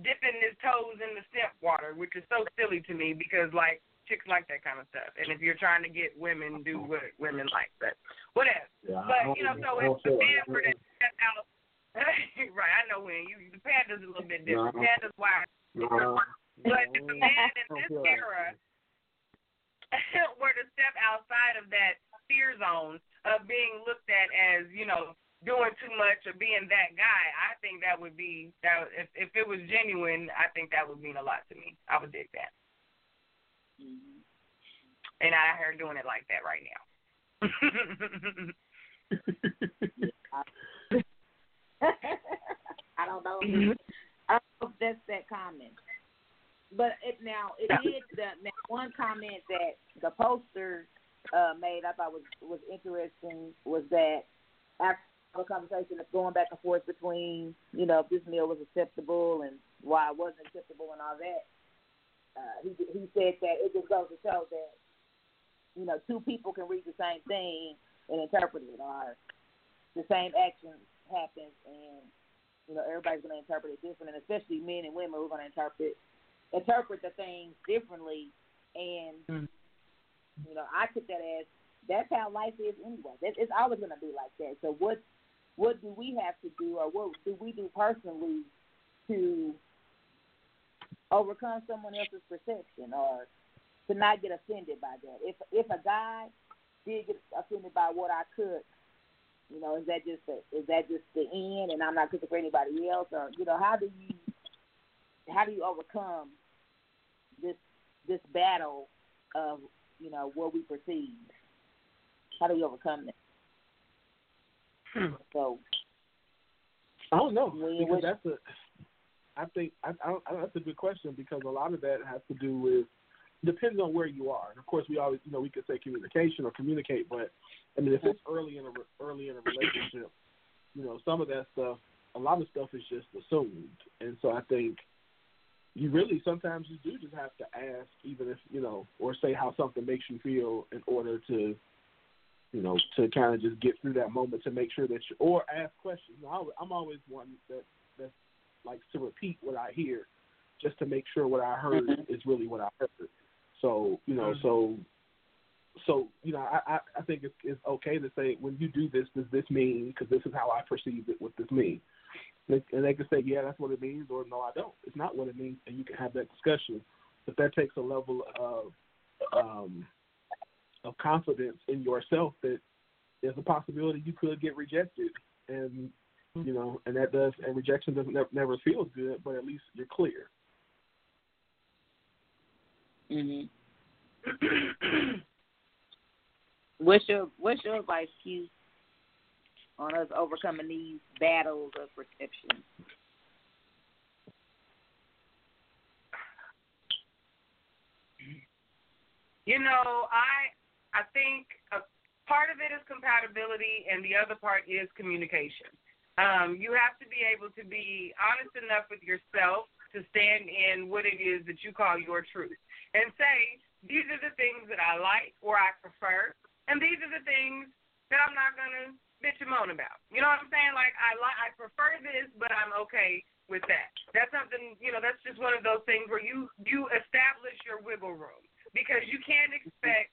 dipping his toes in the simp water, which is so silly to me because like chicks like that kind of stuff. And if you're trying to get women, do what women like. But whatever. Yeah, But you know, so if the man for that. to step out, right? I know when you the panda's a little bit different. No. Panda's wild, Uh, but if a man in this era were to step outside of that fear zone of being looked at as you know doing too much or being that guy, I think that would be that. If if it was genuine, I think that would mean a lot to me. I would dig that, and I heard doing it like that right now. I don't know. I don't know if that's that comment. But it now it did the now one comment that the poster uh made I thought was was interesting was that after the conversation of going back and forth between, you know, if this meal was acceptable and why it wasn't acceptable and all that, uh he he said that it just goes to show that, you know, two people can read the same thing and interpret it or the same action happens and you know, everybody's gonna interpret it different and especially men and women who are gonna interpret interpret the things differently and Mm. you know, I took that as that's how life is anyway. That it's always gonna be like that. So what what do we have to do or what do we do personally to overcome someone else's perception or to not get offended by that? If if a guy did get offended by what I cooked, you know, is that just a, is that just the end and I'm not cooking for anybody else or you know, how do you how do you overcome this this battle of you know what we perceive? How do we overcome that? Hmm. So I don't know because that's a. I think I, I I, that's a good question because a lot of that has to do with depends on where you are. And of course, we always you know we could say communication or communicate, but I mean if it's early in a early in a relationship, you know some of that stuff, a lot of stuff is just assumed, and so I think you really sometimes you do just have to ask, even if you know, or say how something makes you feel in order to you know, to kind of just get through that moment to make sure that you, or ask questions. You know, I, I'm always one that that likes to repeat what I hear, just to make sure what I heard is really what I heard. So you know, so so you know, I I, I think it's, it's okay to say when you do this, does this mean? Because this is how I perceive it. What this mean? And they can say, yeah, that's what it means, or no, I don't. It's not what it means, and you can have that discussion. But that takes a level of um, of confidence in yourself that there's a possibility you could get rejected, and you know, and that does, and rejection doesn't never, never feels good, but at least you're clear. hmm what's your what's your advice, Q, on us overcoming these battles of perception? You know, I I think a part of it is compatibility, and the other part is communication. Um, you have to be able to be honest enough with yourself to stand in what it is that you call your truth and say, these are the things that I like or I prefer, and these are the things that I'm not going to bitch and moan about. You know what I'm saying? Like, I like, I prefer this, but I'm okay with that. That's something, you know, that's just one of those things where you you establish your wiggle room because you can't expect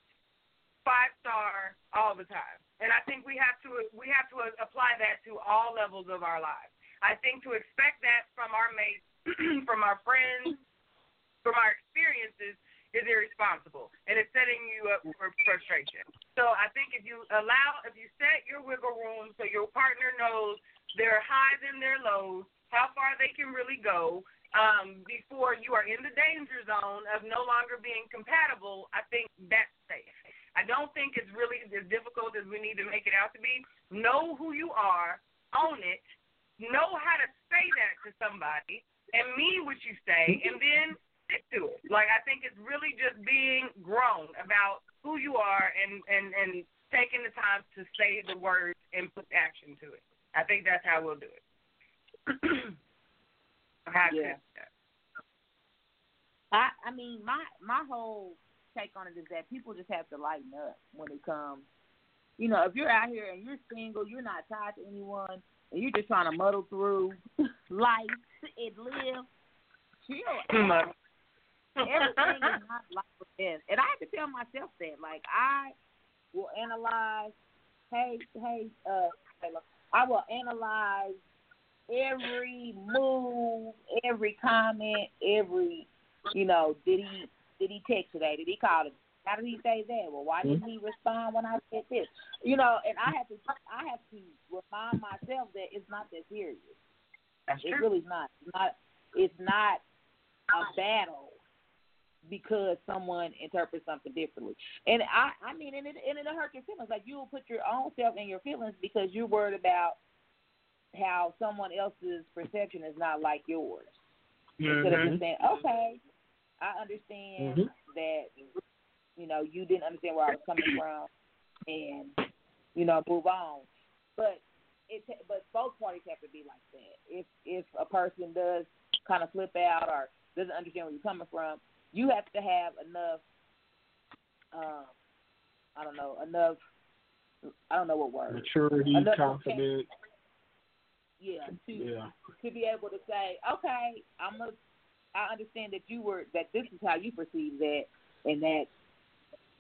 five star all the time. And I think we have to we have to apply that to all levels of our lives. I think to expect that from our mates, from our friends, from our experiences is irresponsible and it's setting you up for frustration. So I think if you allow if you set your wiggle room so your partner knows their highs and their lows, how far they can really go, um, before you are in the danger zone of no longer being compatible, I think that's safe. I don't think it's really as difficult as we need to make it out to be. Know who you are, own it, know how to say that to somebody, and mean what you say, and then stick to it. Like I think it's really just being grown about who you are and and and taking the time to say the words and put action to it. I think that's how we'll do it. yeah. I I mean my my whole take on it is that people just have to lighten up when it comes. You know, if you're out here and you're single, you're not tied to anyone, and you're just trying to muddle through life and live, chill. Everything is not like this, and I have to tell myself that. Like I will analyze. Hey, hey, uh, I will analyze every move, every comment, every, you know, did he did he text today? Did he call today? How did he say that? Well, why didn't he respond when I said this? You know, and I have to I have to remind myself that it's not that serious. That's it true. really is not. It's not it's not a battle because someone interprets something differently. And I I mean and it and it'll hurt your feelings. Like you will put your own self in your feelings because you're worried about how someone else's perception is not like yours. Mm-hmm. Instead of just saying, Okay, I understand Mhm. that you know you didn't understand where I was coming from, and you know move on. But it but both parties have to be like that. If if a person does kind of flip out or doesn't understand where you're coming from, you have to have enough. Um, I don't know enough. I don't know what word. Maturity, Enough confidence. Yeah, to Yeah. to be able to say, okay, I'm a, I understand that you were that this is how you perceive that, and that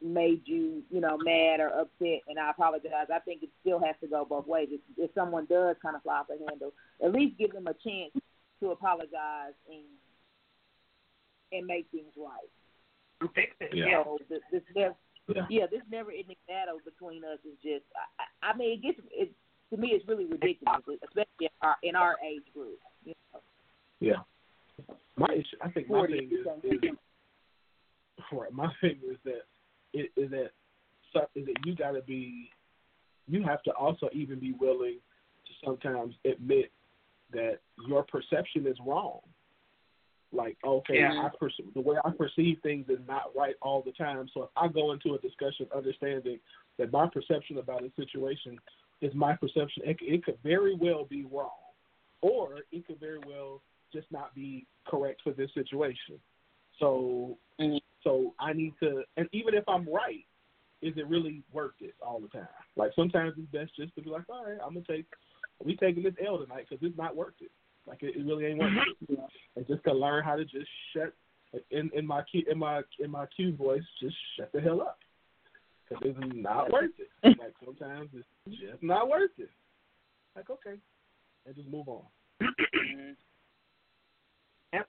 made you, you know, mad or upset, and I apologize. I think it still has to go both ways. If, if someone does kind of fly off the handle, at least give them a chance to apologize and and make things right. Fix it. Yeah. Yeah. So this, this never, Yeah. yeah, this never-ending battle between us is just. I, I I mean, it gets it to me. It's really ridiculous, especially in our in our age group. You know, Yeah. My issue, I think my thing is, is right. My thing is that it is that so- that you got to be, you have to also even be willing to sometimes admit that your perception is wrong. Like, okay, Yeah. I perce- the way I perceive things is not right all the time. So if I go into a discussion understanding that my perception about a situation is my perception, it, it could very well be wrong, or it could very well just not be correct for this situation. So, mm-hmm. so I need to, and even if I'm right, is it really worth it all the time? Like sometimes it's best just to be like, all right, I'm gonna take, we taking this L tonight because it's not worth it. Like it, it really ain't worth it. Mm-hmm. And just to learn how to just shut in in my Q, in my in my Q voice, just shut the hell up because it's not worth it. Like sometimes it's just not worth it. Like okay, and just move on. Mm-hmm. yeah,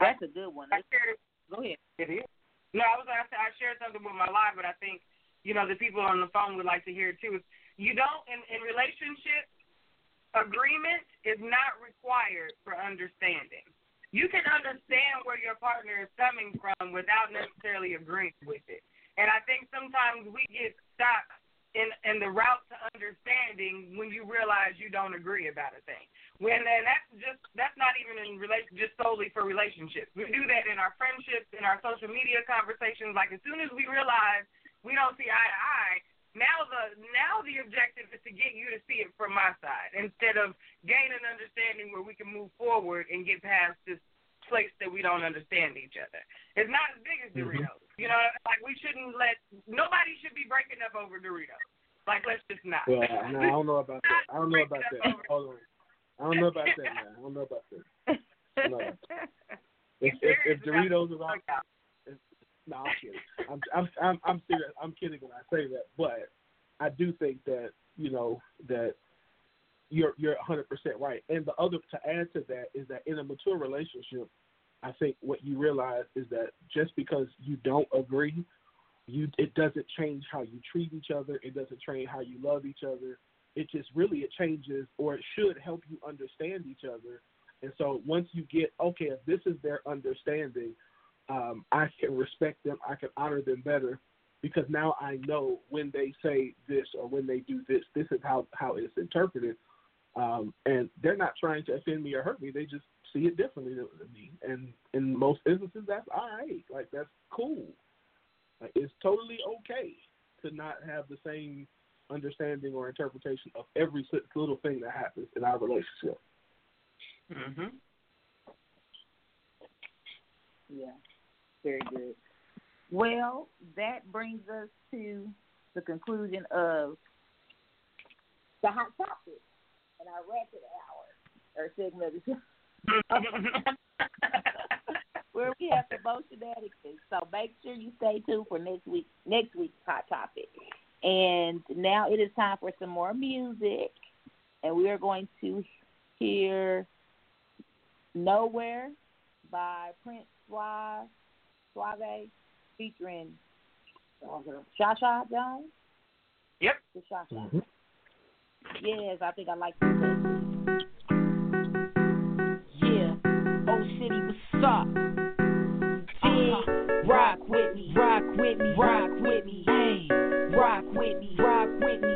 that's a good one. I shared it. Go ahead. It is. No, I was gonna say I shared something with my live, but I think you know the people on the phone would like to hear it too. You don't in in relationships, agreement is not required for understanding. You can understand where your partner is coming from without necessarily agreeing with it. And I think sometimes we get stuck in in the route to understanding when you realize you don't agree about a thing. When and that's just that's not even in relation just solely for relationships. We do that in our friendships, in our social media conversations. Like as soon as we realize we don't see eye to eye, now the now the objective is to get you to see it from my side instead of gain an understanding where we can move forward and get past this place that we don't understand each other. It's not as big as Mm-hmm. Doritos. You know, like we shouldn't let nobody should be breaking up over Doritos. Like let's just not. Well, no, I don't know about that. I don't know about that. Hold on. I don't know about that, man. I don't know about that. No. If, if, if Doritos is on, if, no, I'm kidding. I'm, I'm, I'm, I'm serious. I'm kidding when I say that, but I do think that you know that you're you're 100 percent right. And the other to add to that is that in a mature relationship, I think what you realize is that just because you don't agree, you it doesn't change how you treat each other. It doesn't change how you love each other. It just really it changes, or it should help you understand each other. And so once you get okay, if this is their understanding, um, I can respect them. I can honor them better because now I know when they say this or when they do this, this is how how it's interpreted. Um, and they're not trying to offend me or hurt me. They just see it differently than me. And in most instances, that's all right. Like that's cool. Like, it's totally okay to not have the same understanding or interpretation of every little thing that happens in our relationship. Mhm. Yeah, very good. Well, that brings us to the conclusion of the hot topic and our rapid hour or segment of the show. where we have the most shenanigans. So make sure you stay tuned for next week next week's hot topic. And now it is time for some more music, and we are going to hear "Nowhere" by Prince Suave, Suave featuring Shasha Jones. Yep. The Shasha. Mm-hmm. Yes, I think I like this. Yeah, old city, what's up? Big, uh-huh. rock with me, rock with me, rock with me, hey, rock with me,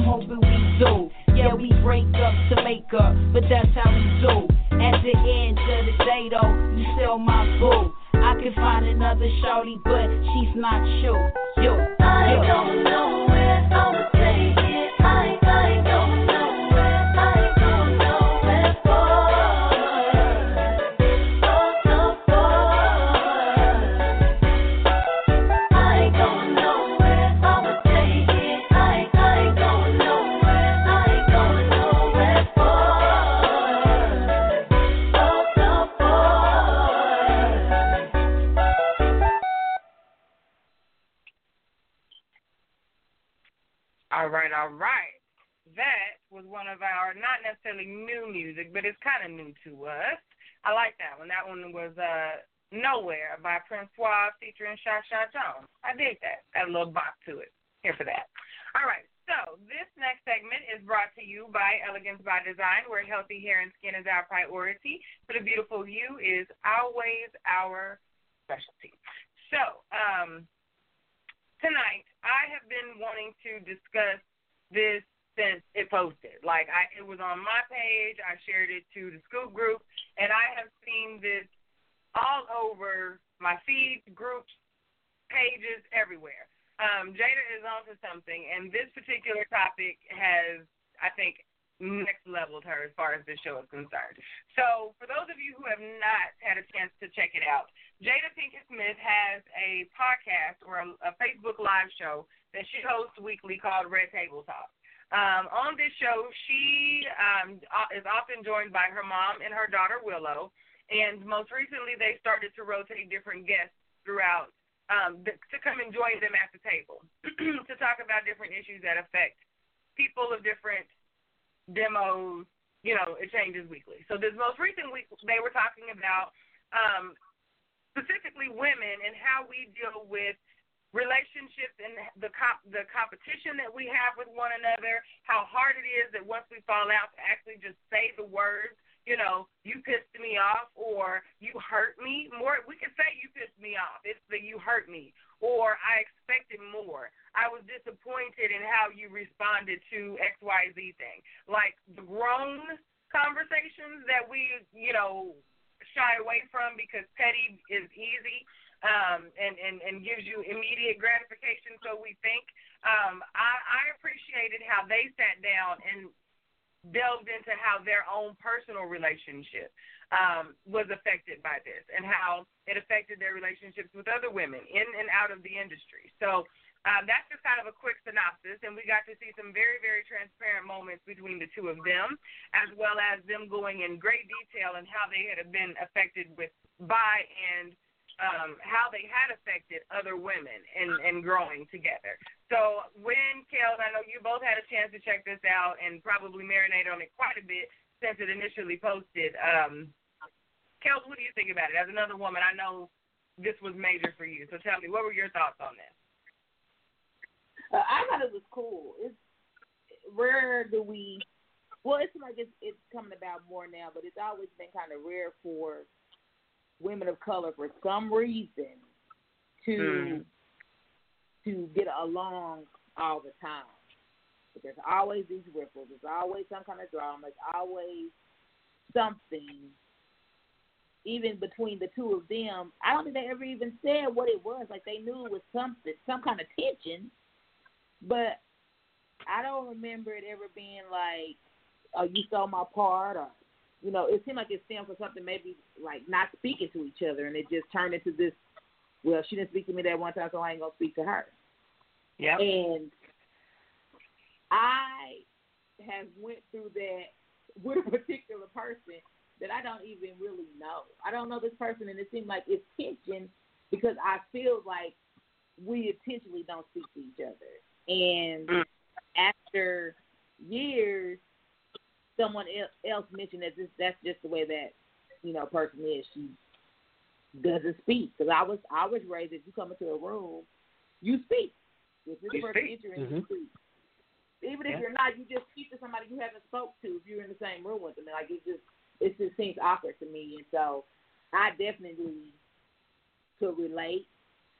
I'm hoping we do. Yeah, we break up to make up, but that's how we do. At the end of the day, though, you still my boo. I could find another shouty, but she's not you. You, I you. going nowhere. I'm necessarily new music, but it's kind of new to us. I like that one. That one was uh Nowhere by Prince Suave featuring Sha Sha Jones. I dig that. Got a little bop to it. Here for that. All right. So this next segment is brought to you by Elegance by Design, where healthy hair and skin is our priority. For the beautiful you is always our specialty. So, um, tonight I have been wanting to discuss this since it posted. Like I it was on my page, I shared it to the scoop group, and I have seen this all over my feeds, groups, pages, everywhere. Um, Jada is onto something and this particular topic has I think next leveled her as far as this show is concerned. So for those of you who have not had a chance to check it out, Jada Pinkett Smith has a podcast or a, a Facebook live show that she hosts weekly called Red Table Talk. Um, on this show, she um, is often joined by her mom and her daughter Willow, and most recently they started to rotate different guests throughout um, th- to come and join them at the table to talk about different issues that affect people of different demos. You know, it changes weekly. So this most recent week, they were talking about um, specifically women and how we deal with relationships and the comp- the competition that we have with one another, how hard it is that once we fall out to actually just say the words, you know, you pissed me off or you hurt me. More we can say you pissed me off. It's the you hurt me or I expected more. I was disappointed in how you responded to XYZ thing. Like the grown conversations that we, you know, shy away from because petty is easy um, and, and, and gives you immediate gratification, so we think. Um, I, I appreciated how they sat down and delved into how their own personal relationship um, was affected by this and how it affected their relationships with other women in and out of the industry. So uh, that's just kind of a quick synopsis, and we got to see some very, very transparent moments between the two of them, as well as them going in great detail and how they had been affected with by and um, how they had affected other women and, and growing together. So when Kellz, I know you both had a chance to check this out and probably marinate on it quite a bit since it initially posted. Um, Kellz, what do you think about it? As another woman, I know this was major for you. So tell me, what were your thoughts on this? Uh, I thought it was cool. It's rare do we. Well, it's like it's it's coming about more now, but it's always been kind of rare for women of color, for some reason, to Mm. to get along all the time. But there's always these ripples. There's always some kind of drama. There's always something. Even between the two of them, I don't think they ever even said what it was. Like they knew it was something, some kind of tension, but I don't remember it ever being like, "Oh, you stole my part," or you know, it seemed like it stemmed from something maybe like not speaking to each other, and it just turned into this. Well, she didn't speak to me that one time, so I ain't gonna speak to her. Yeah. And I have went through that with a particular person that I don't even really know. I don't know this person, and it seemed like it's tension because I feel like we intentionally don't speak to each other. And Mm. after years, someone else mentioned that this that's just the way that you know person is. She doesn't speak because I was I was raised if you come into a room, you speak. If this You person speak. entering, Mhm. you speak. Even if Yeah. you're not, you just speak to somebody you haven't spoke to if you're in the same room with them. Like it just it just seems awkward to me, and so I definitely could relate,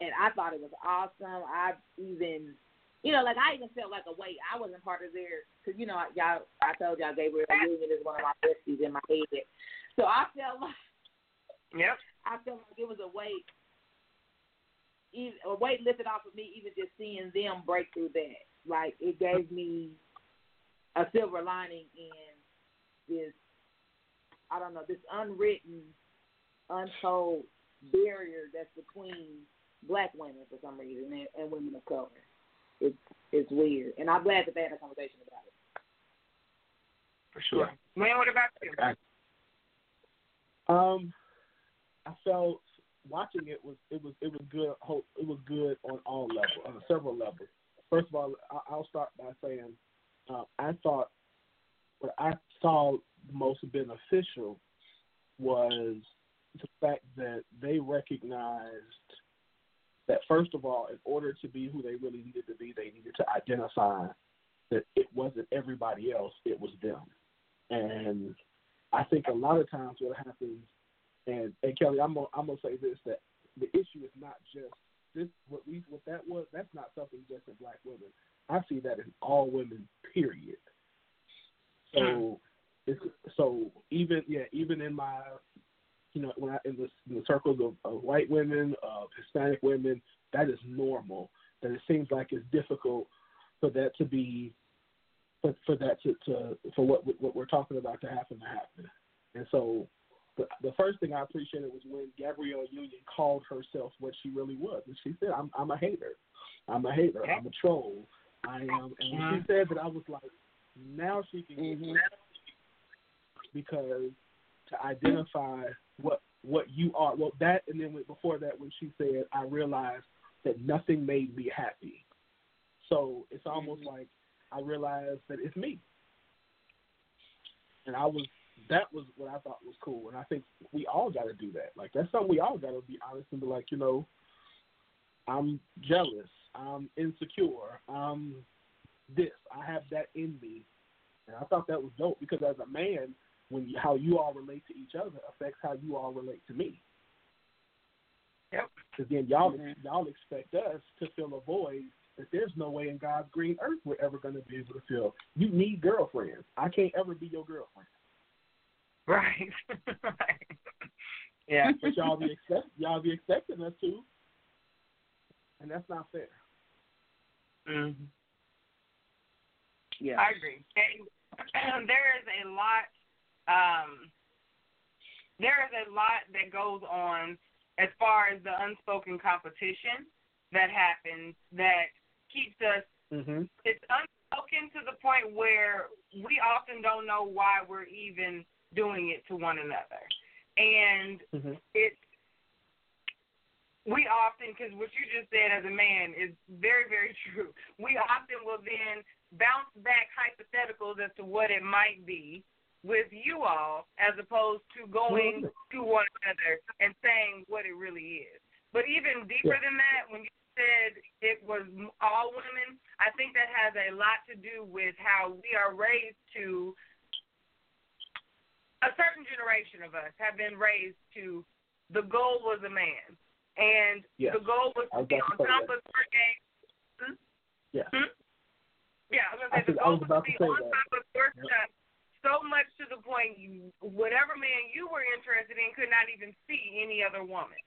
and I thought it was awesome. I even, you know, like I even felt like a weight. I wasn't part of their, cause you know, y'all. I told y'all Gabrielle Union is one of my besties in my head, so I felt like Yep. I felt like it was a weight, a weight lifted off of me, even just seeing them break through that. Like it gave me a silver lining in this. I don't know this unwritten, untold barrier that's between black women for some reason and, and women of color. It's it's weird, and I'm glad that they had a conversation about it. For sure. Wayne, what about you? Um, I felt watching it was it was it was good. ho- It was good on all levels, on several levels. First of all, I- I'll start by saying uh, I thought what I saw most beneficial was the fact that they recognized that first of all, in order to be who they really needed to be, they needed to identify that it wasn't everybody else; it was them. And I think a lot of times what happens, and and Kelly, I'm gonna, I'm gonna say this that the issue is not just this what we what that was. That's not something just in black women. I see that in all women. Period. So hmm. it's so even yeah even in my you know when I in the in the circles of, of white women of Hispanic women that is normal. That it seems like it's difficult for that to be for for that to, to for what what we're talking about to happen to happen. And so the the first thing I appreciated was when Gabrielle Union called herself what she really was, and she said, "I'm I'm a hater, I'm a hater, I'm a troll, I am." And when she mm-hmm. said that, I was like, now she can it. Mm-hmm. because to identify what what you are, well that, and then before that when she said, "I realized that nothing made me happy," so it's almost mm-hmm. like I realized that it's me. And I was that was what I thought was cool. And I think we all gotta do that. Like that's something we all gotta be honest and be like, you know, I'm jealous, I'm insecure, I'm this. I have that in me. And I thought that was dope because as a man, when you, how you all relate to each other affects how you all relate to me. Yep. Because then y'all y'all expect us to fill a void that there's no way in God's green earth we're ever going to be able to fill. You need girlfriends. I can't ever be your girlfriend. Right. right. Yeah. But y'all be expect y'all be expecting us to, and that's not fair. Mm-hmm. Yeah. I agree. And there is a lot. Um, there is a lot that goes on as far as the unspoken competition that happens that keeps us. Mm-hmm. It's unspoken to the point where we often don't know why we're even doing it to one another, and Mm-hmm. it's we often, because what you just said as a man is very, very true. We often will then bounce back hypotheticals as to what it might be with you all, as opposed to going to one another and saying what it really is. But even deeper Yeah. than that, when you said it was all women, I think that has a lot to do with how we are raised to. A certain generation of us have been raised to the goal was a man, and Yes. the goal was to be on top that. of your game. Hmm? Yeah. Hmm? Yeah, I was gonna I say the goal was to to be on that. top of your stuff so much to the point you, whatever man you were interested in could not even see any other woman.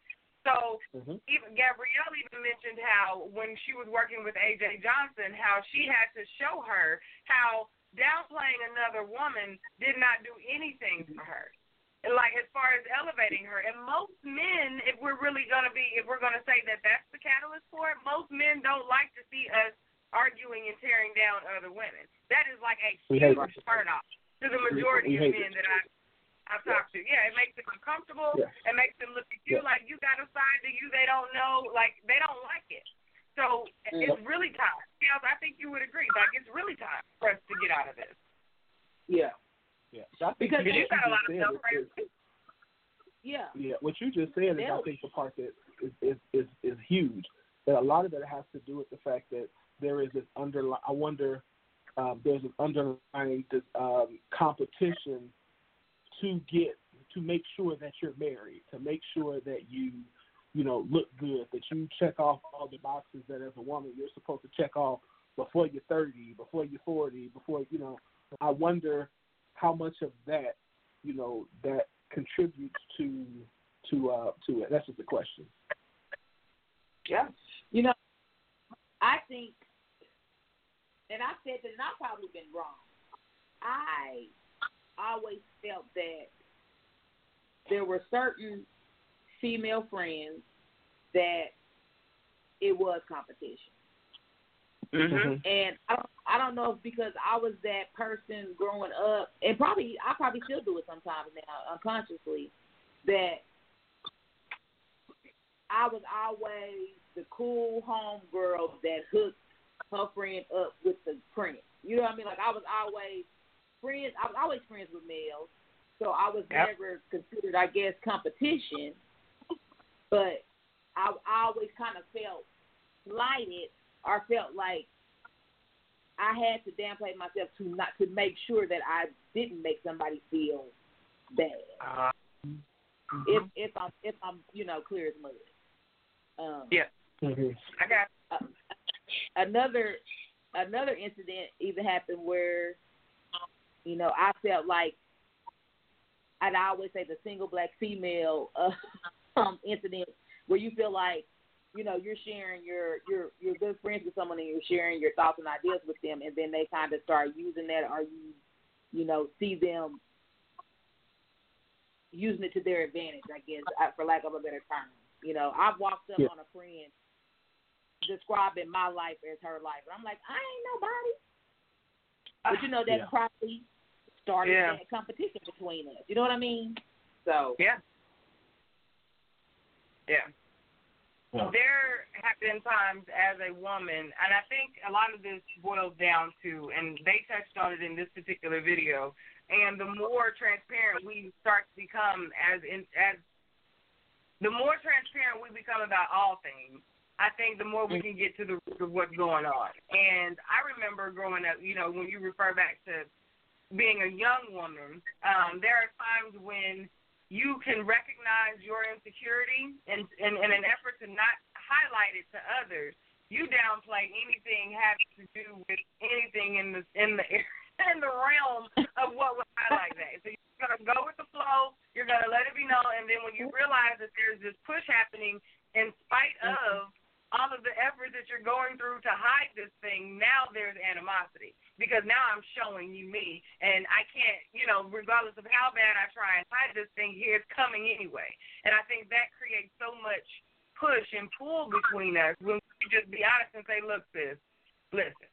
So Mm-hmm. even Gabrielle even mentioned how when she was working with AJ Johnson, how she had to show her how downplaying another woman did not do anything for her. And like as far as elevating her, and most men, if we're really gonna be, if we're gonna say that that's the catalyst for it, most men don't like to see us arguing and tearing down other women. That is like a huge it. Turn off to the majority of men it. that I I've talked to. Yeah, it makes them uncomfortable. Yeah. It makes them look at you Yeah. like you got a side to you they don't know. Like they don't like it. So it's really time. Yes, I think you would agree. Like it's really time for us to get out of this. Yeah. Yeah. So I think Because what you you got a lot just of said self is- is- Yeah. Yeah, what you just said is, I think, the part that is, is is is huge. That a lot of it has to do with the fact that there is this underlying. I wonder, um, there's an underlying um, competition to get to make sure that you're married, to make sure that you, you know, look good, that you check off all the boxes that as a woman you're supposed to check off before you're 30, before you're 40, before you know. I wonder how much of that, you know, that contributes to to uh to it. That's just a question. Yeah. You know, I think, and I said that, and I've probably been wrong. I always felt that there were certain female friends that it was competition. Mm-hmm. And I don't, I don't know if because I was that person growing up, and probably I probably still do it sometimes now unconsciously, that I was always the cool home girl that hooked her friend up with the prince. You know what I mean? Like I was always friends. I was always friends with males, so I was Yep. never considered, I guess, competition. But I, I always kind of felt slighted or felt like I had to downplay myself to not to make sure that I didn't make somebody feel bad. Uh, If if I'm if I'm you know clear as mud. Um, yeah. Mm-hmm. I got uh, another another incident even happened where you know I felt like I'd always say the single black female uh, um, incident where you feel like you know you're sharing your you're you're good friends with someone and you're sharing your thoughts and ideas with them and then they kind of start using that or you you know see them using it to their advantage I guess uh, for lack of a better term you know I've walked up Yeah. on a friend describing my life as her life and I'm like I ain't nobody but you know that Yeah. probably started Yeah. that competition between us you know what I mean so Yeah. Yeah. Yeah. There have been times as a woman, and I think a lot of this boils down to, and they touched on it in this particular video. And the more transparent we start to become, as in as the more transparent we become about all things, I think the more we can get to the root of what's going on. And I remember growing up, you know, when you refer back to being a young woman, um, there are times when you can recognize your insecurity and, and in an effort to not highlight it to others, you downplay anything having to do with anything in the in the in the realm of what would highlight that. So you're gonna go with the flow, you're gonna let it be known, and then when you realize that there's this push happening in spite of all of the effort that you're going through to hide this thing, now there's animosity because now I'm showing you me, and I can't, you know, regardless of how bad I try and hide this thing, here it's coming anyway. And I think that creates so much push and pull between us when we just be honest and say, look, sis, listen,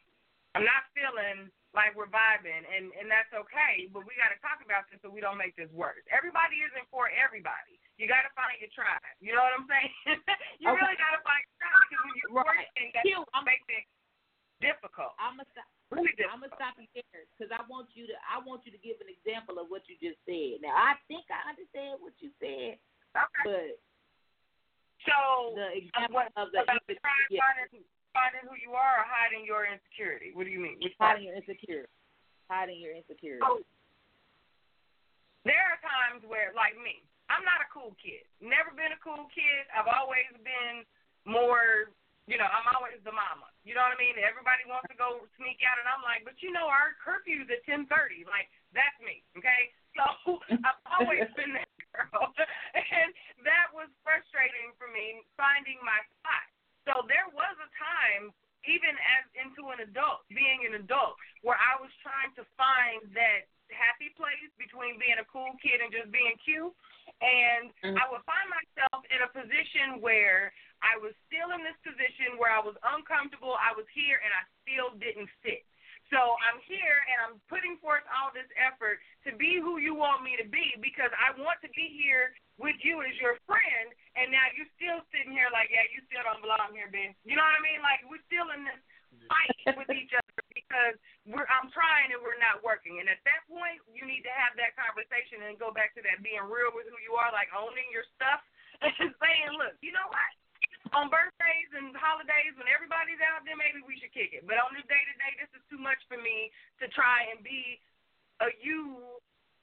I'm not feeling like we're vibing, and and that's okay, but we got to talk about this so we don't make this worse. Everybody isn't for everybody. You got to find your tribe. You know what I'm saying? you Okay. really got to find your tribe because when you Right. force things, that Q, makes it difficult. I'm gonna stop. Really I'm gonna stop you there because I want you to. I want you to give an example of what you just said. Now I think I understand what you said, Okay. but So the example what of the about trying yeah, finding finding who you are or hiding your insecurity? What do you mean? Which part? hiding your insecurity, hiding your insecurity. Oh, there are times where, like me, I'm not a cool kid. Never been a cool kid. I've always been more, you know, I'm always the mama. You know what I mean? Everybody wants to go sneak out, and I'm like, but you know, our curfew's at 10:30. Like that's me, okay? So I've always been that girl, and that was frustrating for me finding my spot. So there was a time even as into an adult, being an adult, where I was trying to find that happy place between being a cool kid and just being cute. And mm-hmm. I would find myself in a position where I was still in this position where I was uncomfortable. I was here and I still didn't fit. So I'm here and I'm putting forth all this effort to be who you want me to be because I want to be here with you as your friend. And now you're still sitting here like, yeah, you still don't belong here, Ben. You know what I mean? Like we're still in this fight with each other because we're I'm trying and we're not working. And at that point, you need to have that conversation and go back to that being real with who you are, like owning your stuff and saying, look, you know what? On birthdays and holidays, when everybody's out there, maybe we should kick it. But on this day to day, this is too much for me to try and be a you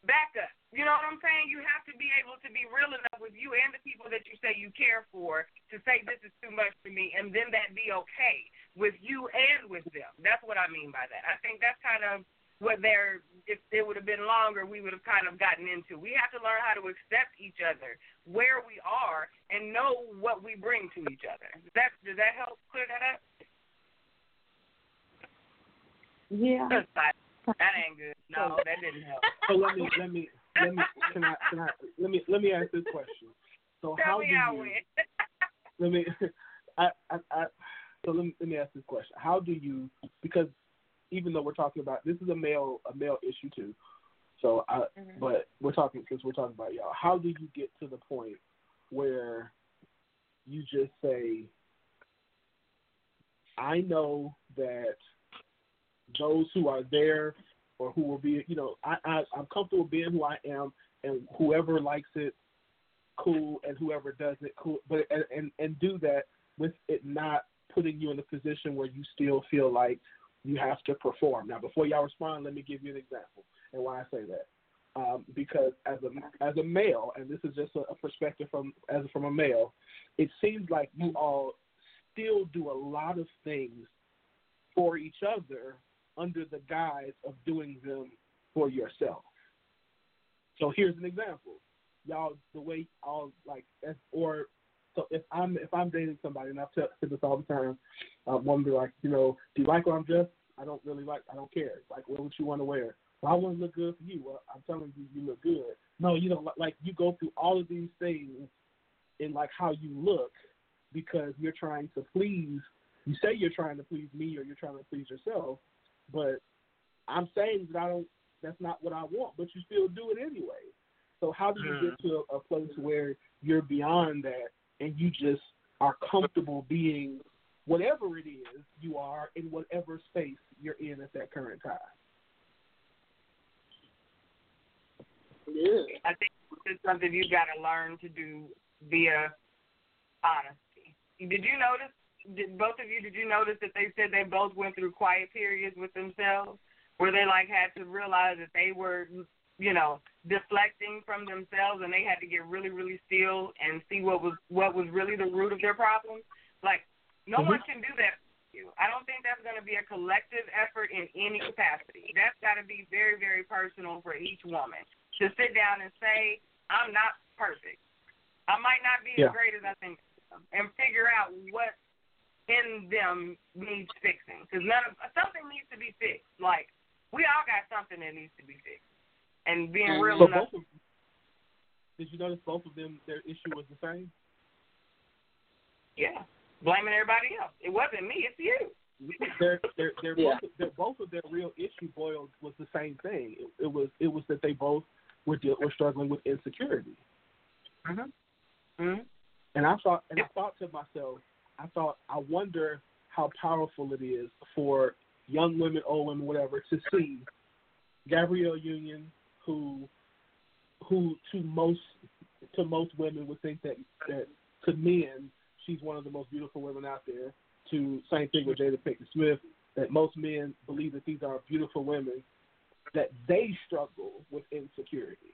backup. You know what I'm saying? You have to be able to be real enough with you and the people that you say you care for to say this is too much for me, and then that be okay with you and with them. That's what I mean by that. I think that's kind of what they're. If it would have been longer, we would have kind of gotten into. We have to learn how to accept each other where we are and know what we bring to each other. Does that does that help clear that up? Yeah. That ain't good. No, that didn't help. So let me let me let me can I can I let me let me ask this question. So Tell how me do how you let me I, I, I so let me let me ask this question. How do you because even though we're talking about this is a male a male issue too. So I Mhm. but we're talking since we're talking about y'all, how do you get to the point where you just say I know that those who are there or who will be, you know, I, I I'm comfortable being who I am, and whoever likes it, cool, and whoever doesn't, cool. But and and, and do that with it not putting you in a position where you still feel like you have to perform. Now, before y'all respond, let me give you an example and why I say that. Um, because as a as a male, and this is just a, a perspective from as from a male, it seems like you all still do a lot of things for each other under the guise of doing them for yourself. So here's an example. Y'all, the way all like, or so if I'm if I'm dating somebody, and I've said this all the time, um, one be like, you know, do you like what I'm dressed? I don't really like. I don't care. Like, what would you want to wear? Well, I want to look good for you. Well, I'm telling you, you look good. No, you don't. Like, you go through all of these things in like how you look because you're trying to please. You say you're trying to please me or you're trying to please yourself, but I'm saying that I don't. That's not what I want, but you still do it anyway. So how do you get mm-hmm. to a, a place where you're beyond that and you just are comfortable being whatever it is you are in whatever space you're in at that current time? Yeah. I think it's something you got to learn to do via honesty. Did you notice? Did both of you? Did you notice that they said they both went through quiet periods with themselves, where they like had to realize that they were, you know, deflecting from themselves, and they had to get really, really still and see what was what was really the root of their problem. Like no Mhm. one can do that. I don't think that's going to be a collective effort in any capacity. That's got to be very, very personal for each woman to sit down and say, I'm not perfect. I might not be Yeah. as great as I think, and figure out what in them needs fixing. Because none of something needs to be fixed. Like we all got something that needs to be fixed, and being real So enough. of, did you notice both of them? Their issue was the same. Yeah, blaming everybody else. It wasn't me. It's you. They're, they're, they're Yeah. both, they're both of their real issue boiled was the same thing. It, it was it was that they both were deal, were struggling with insecurity. Mhm. Mhm. And I thought, and I thought to myself, I thought, I wonder how powerful it is for young women, old women, whatever, to see Gabrielle Union, who, who to most to most women would think that that to men she's one of the most beautiful women out there. To same thing with Jada Pinkett Smith, that most men believe that these are beautiful women, that they struggle with insecurity.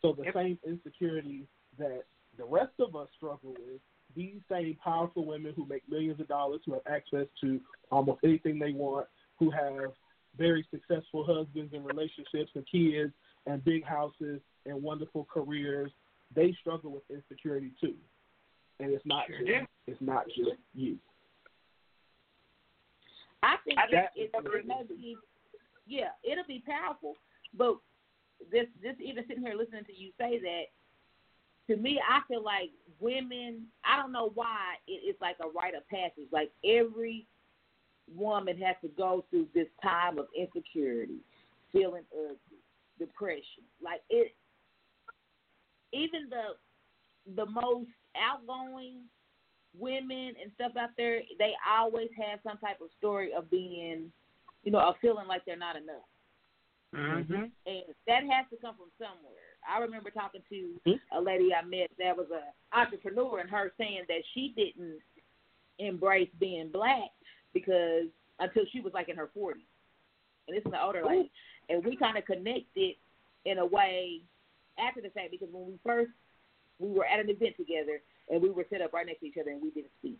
So the Yep. same insecurity that the rest of us struggle with, these same powerful women who make millions of dollars, who have access to almost anything they want, who have very successful husbands and relationships and kids and big houses and wonderful careers, they struggle with insecurity too. And it's not Sure just do. it's not just you. I think I it, it, that's it may be, yeah, it'll be powerful. But this, this even sitting here listening to you say that, to me, I feel like women. I don't know why it, it's like a rite of passage. Like every woman has to go through this time of insecurity, feeling ugly, depression. Like it, even the the most outgoing women and stuff out there, they always have some type of story of being, you know, of feeling like they're not enough. Mm-hmm. And that has to come from somewhere. I remember talking to Hmm? a lady I met that was a entrepreneur and her saying that she didn't embrace being black because until she was like in her forties. And this is an older lady. And we kinda connected in a way after the fact because when we first we were at an event together and we were set up right next to each other and we didn't speak.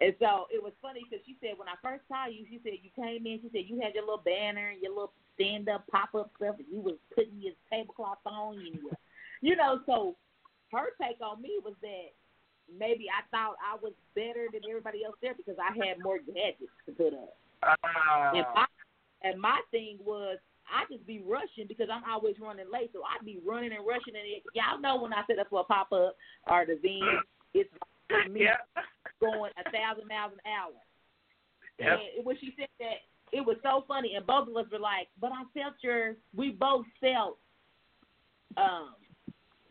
And so it was funny because she said when I first saw you, she said you came in. She said you had your little banner and your little stand up pop up stuff, and you was putting your tablecloth on. And you, you know, so her take on me was that maybe I thought I was better than everybody else there because I had more gadgets to put up. And Uh, my, and my thing was I just be rushing because I'm always running late, so I'd be running and rushing. And it, y'all know when I set up for a pop up or the event, it's me yeah. going a thousand miles an hour. Yep. And when she said that, it was so funny, and both of us were like, "But I felt your." We both felt, um,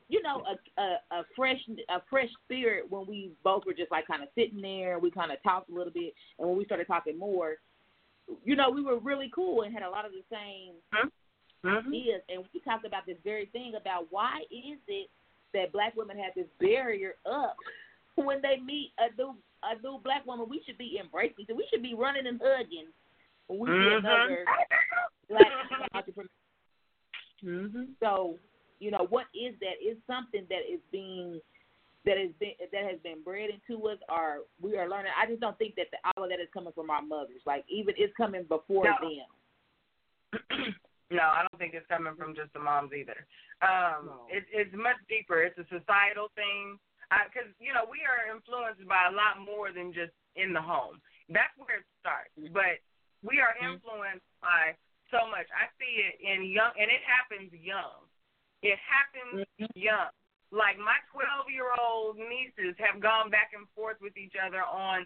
you know, a a, a fresh a fresh spirit when we both were just like kind of sitting there and we kind of talked a little bit, and when we started talking more, you know, we were really cool and had a lot of the same Mm-hmm. ideas, and we talked about this very thing about why is it that black women have this barrier up when they meet a new a new black woman. We should be embracing. So we should be running and hugging when we see Mhm. another black entrepreneur. Mm-hmm. So you know what is that? Is something that is being that is been that has been bred into us, or we are learning. I just don't think that the, all of that is coming from our mothers. Like even it's coming before No. them. no, I don't think it's coming from just the moms either. Um, No. it, it's much deeper. It's a societal thing. Because, you know, we are influenced by a lot more than just in the home. That's where it starts. But we are mm-hmm. influenced by so much. I see it in young, and it happens young. It happens mm-hmm. young. Like my 12 year old nieces have gone back and forth with each other on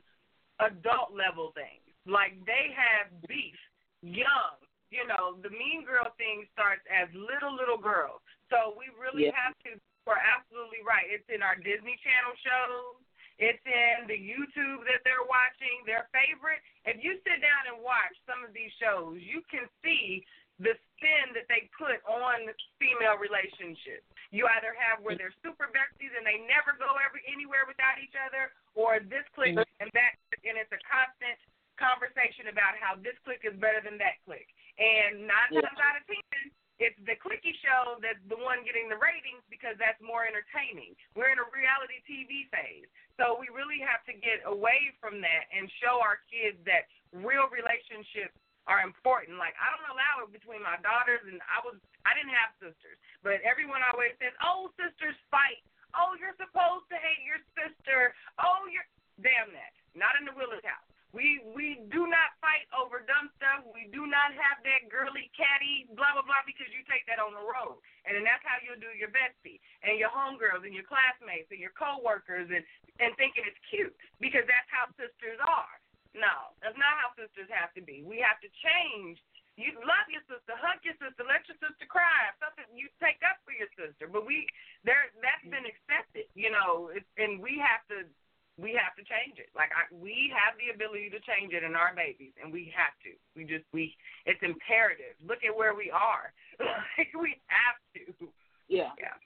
adult level things. Like they have beef young. You know, the mean girl thing starts as little, little girls. So we really Yeah. have to, we're absolutely right. It's in our Disney Channel shows. It's in the YouTube that they're watching, their favorite. If you sit down and watch some of these shows, you can see the spin that they put on female relationships. You either have where they're super besties and they never go every anywhere without each other, or this clique mm-hmm. and that, click and it's a constant conversation about how this clique is better than that clique. And nine Yeah. times out of ten, it's the clicky show that's the one getting the ratings because that's more entertaining. We're in a reality TV phase. So we really have to get away from that and show our kids that real relationships are important. Like I don't allow it between my daughters and I was I didn't have sisters. But everyone always says, Oh, sisters fight. Oh, you're supposed to hate your sister. Oh, you're damn that. Not in the Willis house. We we do not fight over dumb stuff. We do not have that girly catty blah blah blah because you take that on the road. And then that's how you'll do your bestie and your homegirls and your classmates and your coworkers and and thinking it's cute because that's how sisters are. No, that's not how sisters have to be. We have to change. You love your sister, hug your sister, let your sister cry. Something you take up for your sister. But we there that's been accepted, you know, and we have to we have to change it. Like I, we have the ability to change it in our babies, and we have to. We just we it's imperative. Look at where we are. like we have to. Yeah, Yeah.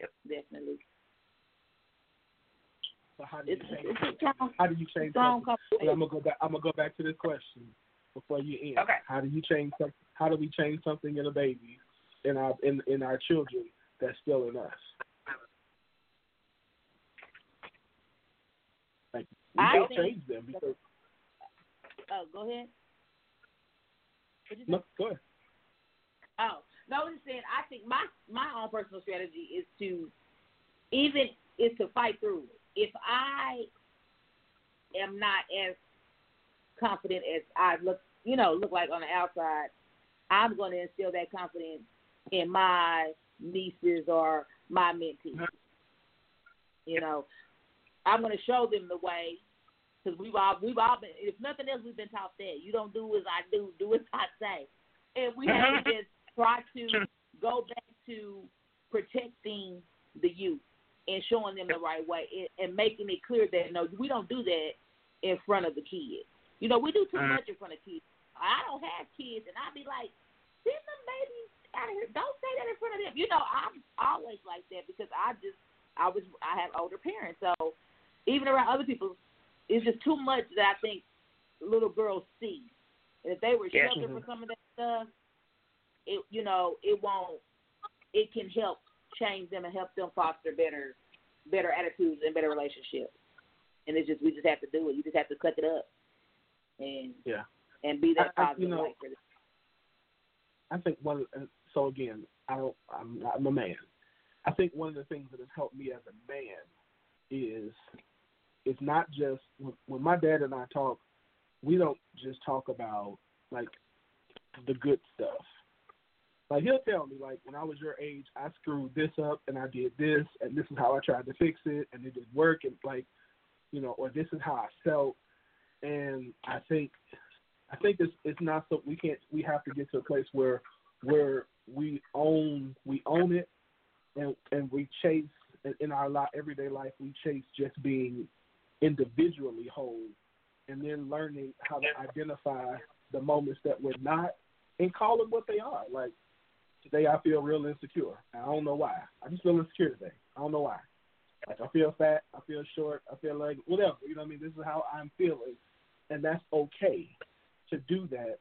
Yep. Definitely. So how do you change? it's a How do you change something? I'm gonna go back. I'm gonna go back to this question before you end. Okay. How do you change? some- How do we change something in a baby, in our in in our children that's still in us? We I can't change them because Oh, go ahead. What'd you say? no, go ahead. Oh, no, I was just saying. I think my my own personal strategy is to even is to fight through it. If I am not as confident as I look, you know, look like on the outside, I'm going to instill that confidence in my nieces or my mentees. Mm-hmm. You know, I'm going to show them the way because we've all we've all been. If nothing else, we've been taught that you don't do as I do, do as I say, and we have to just try to go back to protecting the youth and showing them the right way and, and making it clear that no, we don't do that in front of the kids. You know, we do too Mhm. much in front of kids. I don't have kids, and I'd be like, send them babies out of here. Don't say that in front of them. You know, I'm always like that because I just I was I have older parents, so even around other people, it's just too much that I think little girls see. And if they were Yes. sheltered for mm-hmm. some of that stuff, it you know it won't. It can help change them and help them foster better better attitudes and better relationships. And it's just we just have to do it. You just have to cut it up and Yeah. and be that I- I- positive you know, light for them. I think one. So again, I don't. I'm, I'm a man. I think one of the things that has helped me as a man is it's not just when, my dad and I talk. We don't just talk about like the good stuff. Like he'll tell me, like when I was your age, I screwed this up and I did this, and this is how I tried to fix it, and it didn't work, and like, you know, or this is how I felt. And I think, I think it's it's not so we can't we have to get to a place where where we own we own it, and and we chase in- our everyday life we chase just being individually whole, and then learning how to identify the moments that we're not and call them what they are. Like today, I feel real insecure. I don't know why. I just feel insecure today. I don't know why. Like I feel fat. I feel short. I feel like whatever. You know what I mean? This is how I'm feeling, and that's okay to do that.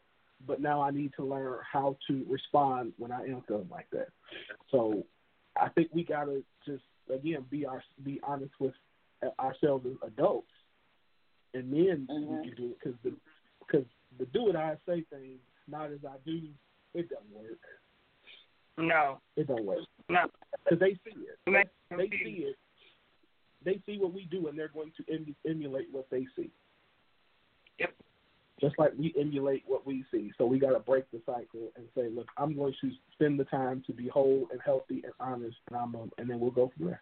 But now I need to learn how to respond when I am feeling like that. So I think we gotta just again be our be honest with ourselves as adults, and then we can do it because the because the do it I say thing, not as I do, it doesn't work. No, It don't work no. because they see it. Make They see it. They see what we do, and they're going to em- emulate what they see. Yep. Just like we emulate what we see, so we got to break the cycle and say, "Look, I'm going to spend the time to be whole and healthy and honest, and I'm, um, and then we'll go from there."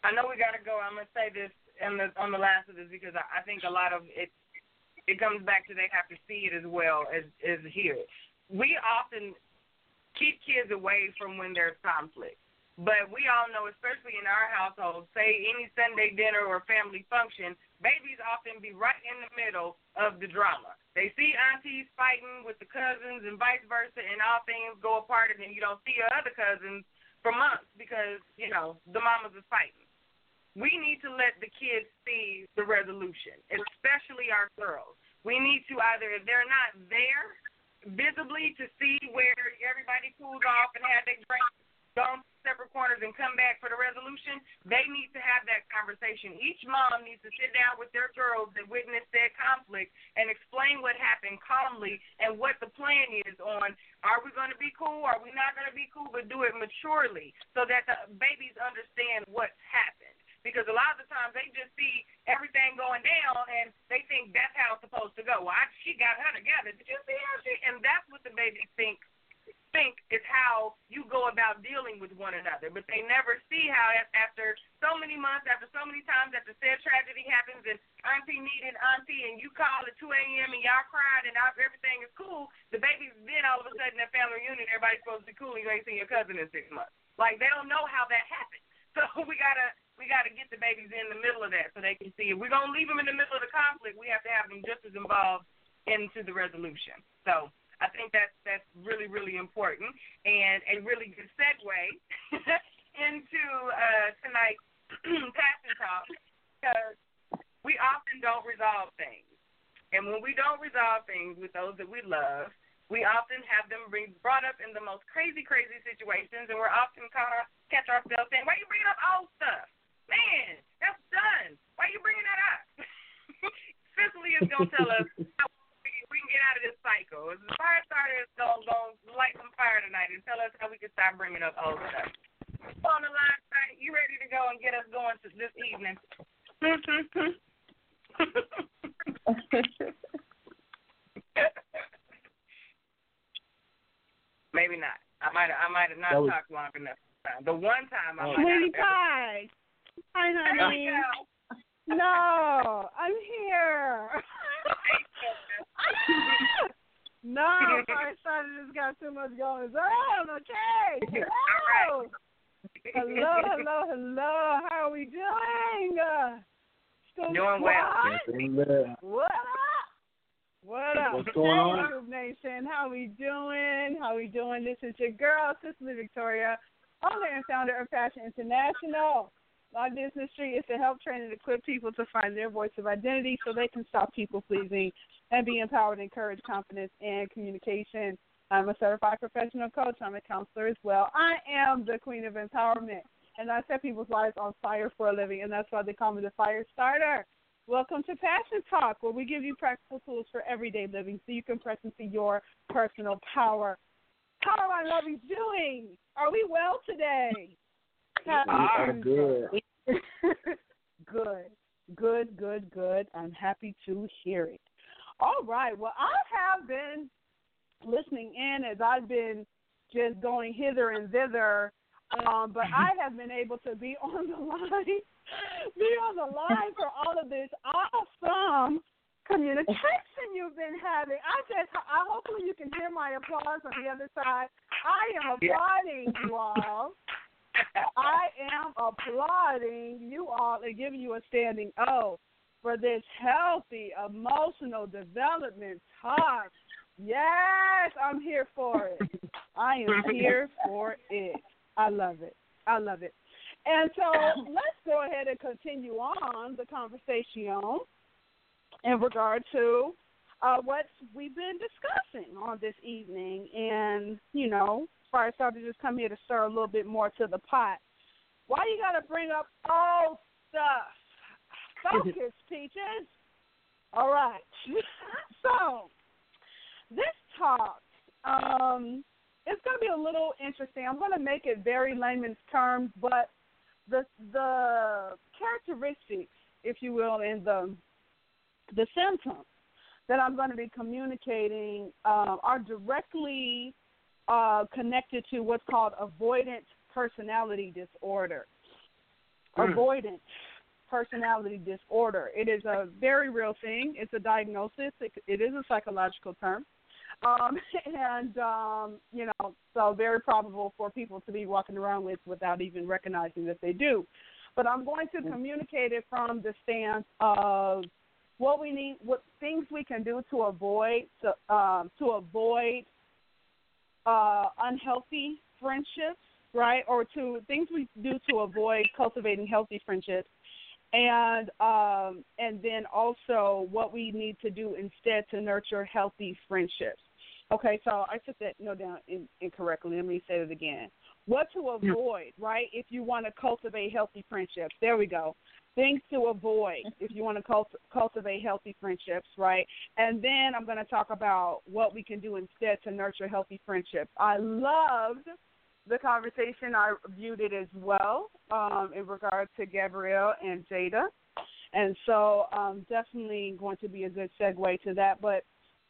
I know we got to go. I'm gonna say this on the on the last of this because I, I think a lot of it it comes back to they have to see it as well as as hear it. We often keep kids away from when there's conflict, but we all know, especially in our household, say any Sunday dinner or family function, babies often be right in the middle of the drama. They see aunties fighting with the cousins and vice versa, and all things go apart, and then you don't see your other cousins for months because you know the mamas is fighting we need to let the kids see the resolution, especially our girls. We need to either, if they're not there visibly to see where everybody cools off and have their drink, go on separate corners and come back for the resolution, they need to have that conversation. Each mom needs to sit down with their girls that witnessed that conflict and explain what happened calmly and what the plan is on are we going to be cool? Are we not going to be cool? But do it maturely so that the babies understand what's happened because a lot of the times they just see everything going down and they think that's how it's supposed to go. Well, I, she got her together. Did you see how she? And that's what the babies think think is how you go about dealing with one another. But they never see how after so many months, after so many times, after said tragedy happens and auntie needed auntie and you call at 2 a.m. and y'all cried and everything is cool, the babies then all of a sudden at family reunion, everybody's supposed to be cool and you ain't seen your cousin in six months. Like they don't know how that happened. So we gotta we gotta get the babies in the middle of that so they can see. If we're gonna leave them in the middle of the conflict, we have to have them just as involved into the resolution. So I think that's that's really really important and a really good segue into uh, tonight's passion talk because we often don't resolve things, and when we don't resolve things with those that we love, we often have them brought up in the most crazy crazy situations, and we're often caught our, catch ourselves saying, "Why are you bringing up old stuff, Man, that's done. Why are you bringing that up? Cicely is going to tell us how we can get out of this cycle. The fire starter is going to light some fire tonight and tell us how we can stop bringing up old stuff. On the line, tonight, you ready to go and get us going this evening? Maybe not. I might I might have not talked long enough. The one time I oh. might Winnie Pie. Hi, There honey. we. No, I'm here. no, my son just got too much going on. Okay. Hello. Hello, hello, hello. How are we doing? Uh, still Doing well. What? What up? What up? What's going on? YouTube Nation, how we doing? How are we doing? This is your girl, Cicely Victoria, owner and founder of Passion International. My business street is to help train and equip people to find their voice of identity so they can stop people pleasing and be empowered, and encourage confidence and communication. I'm a certified professional coach. I'm a counselor as well. I am the queen of empowerment, and I set people's lives on fire for a living, and that's why they call me the fire starter. Welcome to Passion Talk, where we give you practical tools for everyday living so you can press into your personal power. How are my lovies doing? Are we well today? Are good. good, good, good, good. I'm happy to hear it. All right. Well, I have been listening in as I've been just going hither and thither, um, but I have been able to be on the line, be on the line for all of this awesome communication you've been having. I just, I hopefully you can hear my applause on the other side. I am Yeah. applauding you all. I am applauding you all and giving you a standing O for this healthy emotional development talk. Yes, I'm here for it. I am here for it. I love it. I love it. And so let's go ahead and continue on the conversation in regard to uh, what we've been discussing on this evening. And, you know, Fire started to just come here to stir a little bit more to the pot. Why you got to bring up old stuff? Focus, Peaches. All right. so, this talk um, it's going to be a little interesting. I'm going to make it very layman's terms, but the the characteristics, if you will, and the the symptoms that I'm going to be communicating uh, are directly uh, connected to what's called avoidant personality disorder. Mm. Avoidant personality disorder. It is a very real thing. It's a diagnosis. It, it is a psychological term. Um, and um, you know, so very probable for people to be walking around with without even recognizing that they do. But I'm going to communicate it from the stance of what we need, what things we can do to avoid to, um, to avoid uh, unhealthy friendships, right? Or to things we do to avoid cultivating healthy friendships, and um, and then also what we need to do instead to nurture healthy friendships. Okay, so I took that note down in, incorrectly. Let me say it again. What to avoid, right? If you want to cultivate healthy friendships, there we go. Things to avoid if you want to cult- cultivate healthy friendships, right? And then I'm going to talk about what we can do instead to nurture healthy friendships. I loved the conversation. I viewed it as well um, in regard to Gabrielle and Jada. And so um, definitely going to be a good segue to that. But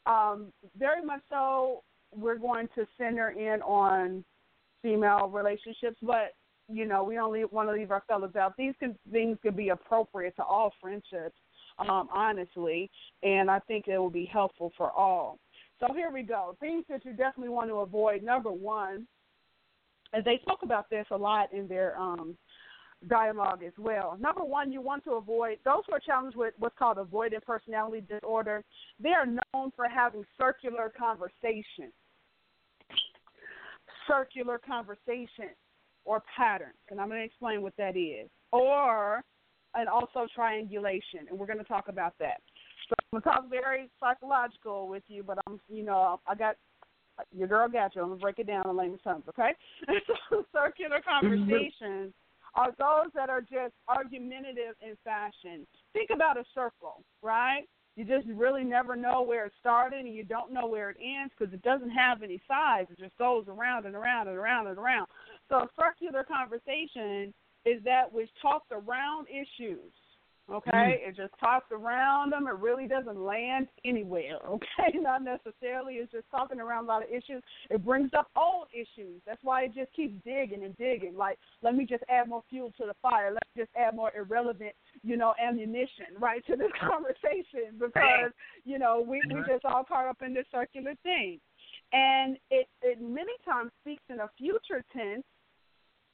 um, very much so, we're going to center in on female relationships, but you know, we don't want to leave our fellas out. These can, things could be appropriate to all friendships, um, honestly, and I think it will be helpful for all. So here we go. Things that you definitely want to avoid. Number one, and they spoke about this a lot in their um, dialogue as well. Number one, you want to avoid those who are challenged with what's called avoidant personality disorder. They are known for having circular conversation, circular conversation or patterns, and I'm going to explain what that is, or and also triangulation, and we're going to talk about that. So I'm going to talk very psychological with you, but I'm, you know, I got your girl got you. I'm gonna break it down in layman's terms, okay? so circular mm-hmm. conversations are those that are just argumentative in fashion. Think about a circle, right? You just really never know where it started and you don't know where it ends because it doesn't have any sides. It just goes around and around and around and around. So circular conversation is that which talks around issues, Okay, mm. it just talks around them. It really doesn't land anywhere. Okay, not necessarily. It's just talking around a lot of issues. It brings up old issues. That's why it just keeps digging and digging. Like, let me just add more fuel to the fire. Let's just add more irrelevant, you know, ammunition right to this conversation because you know we we mm-hmm. just all caught up in this circular thing, and it it many times speaks in a future tense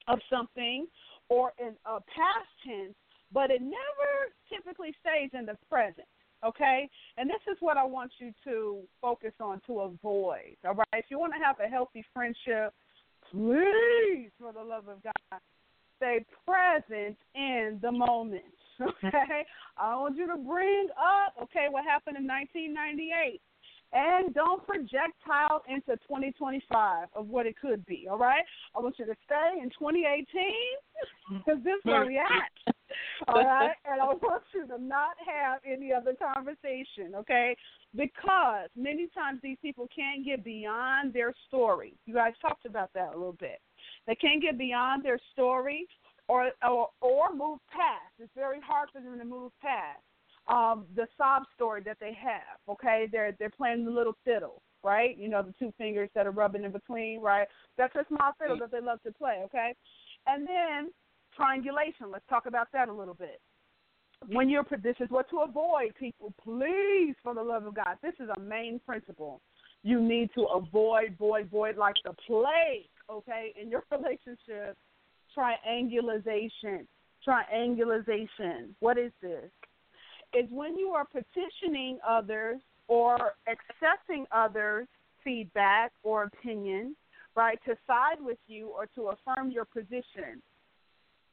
of something or in a past tense but it never typically stays in the present. Okay? And this is what I want you to focus on to avoid. All right? If you want to have a healthy friendship, please, for the love of God, stay present in the moment. Okay? I want you to bring up, okay, what happened in 1998. And don't projectile into 2025 of what it could be, all right? I want you to stay in 2018 because this is where we at. All right, and I want you to not have any other conversation, okay? Because many times these people can't get beyond their story. You guys talked about that a little bit. They can't get beyond their story, or or, or move past. It's very hard for them to move past um, the sob story that they have. Okay, they're they're playing the little fiddle, right? You know, the two fingers that are rubbing in between, right? That's a small fiddle that they love to play. Okay, and then triangulation. Let's talk about that a little bit. When you're, this is what to avoid, people. Please, for the love of God, this is a main principle. You need to avoid, void, void like the plague. Okay, in your relationship, triangulation. Triangulation. What is this? Is when you are petitioning others or accepting others' feedback or opinion, right, to side with you or to affirm your position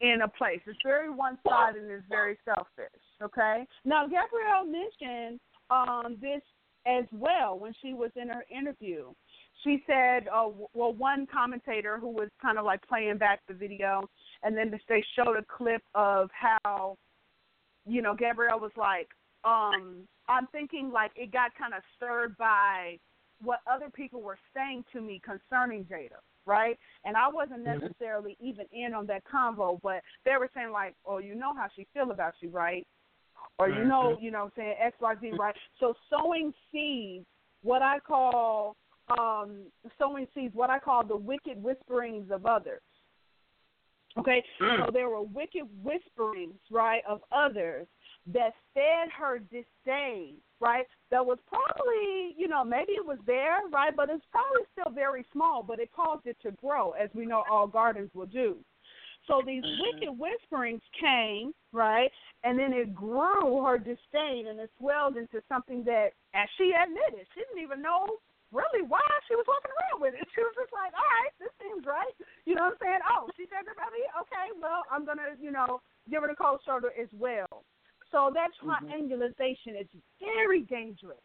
in a place. It's very one sided and it's very selfish. Okay. Now Gabrielle mentioned um, this as well when she was in her interview. She said, uh, well, one commentator who was kind of like playing back the video, and then they showed a clip of how, you know, Gabrielle was like, um, I'm thinking like it got kind of stirred by what other people were saying to me concerning Jada right? And I wasn't Mhm. necessarily even in on that convo, but they were saying like, "Oh, you know how she feel about you, right?" Or you know, Mhm. you know, saying X, Y, Z, right? So sowing seeds, what I call um sowing seeds, what I call the wicked whisperings of others. Okay, Mm. so there were wicked whisperings, right, of others that fed her disdain, right? That was probably, you know, maybe it was there, right? But it's probably still very small, but it caused it to grow, as we know all gardens will do. So these wicked whisperings came, right? And then it grew her disdain and it swelled into something that, as she admitted, she didn't even know really why she was walking around with it. She was just like, all right, this seems right. You know what I'm saying? Oh, she said that about me? Okay, well, I'm going to, you know, give her the cold shoulder as well. So that mm-hmm. triangulation is very dangerous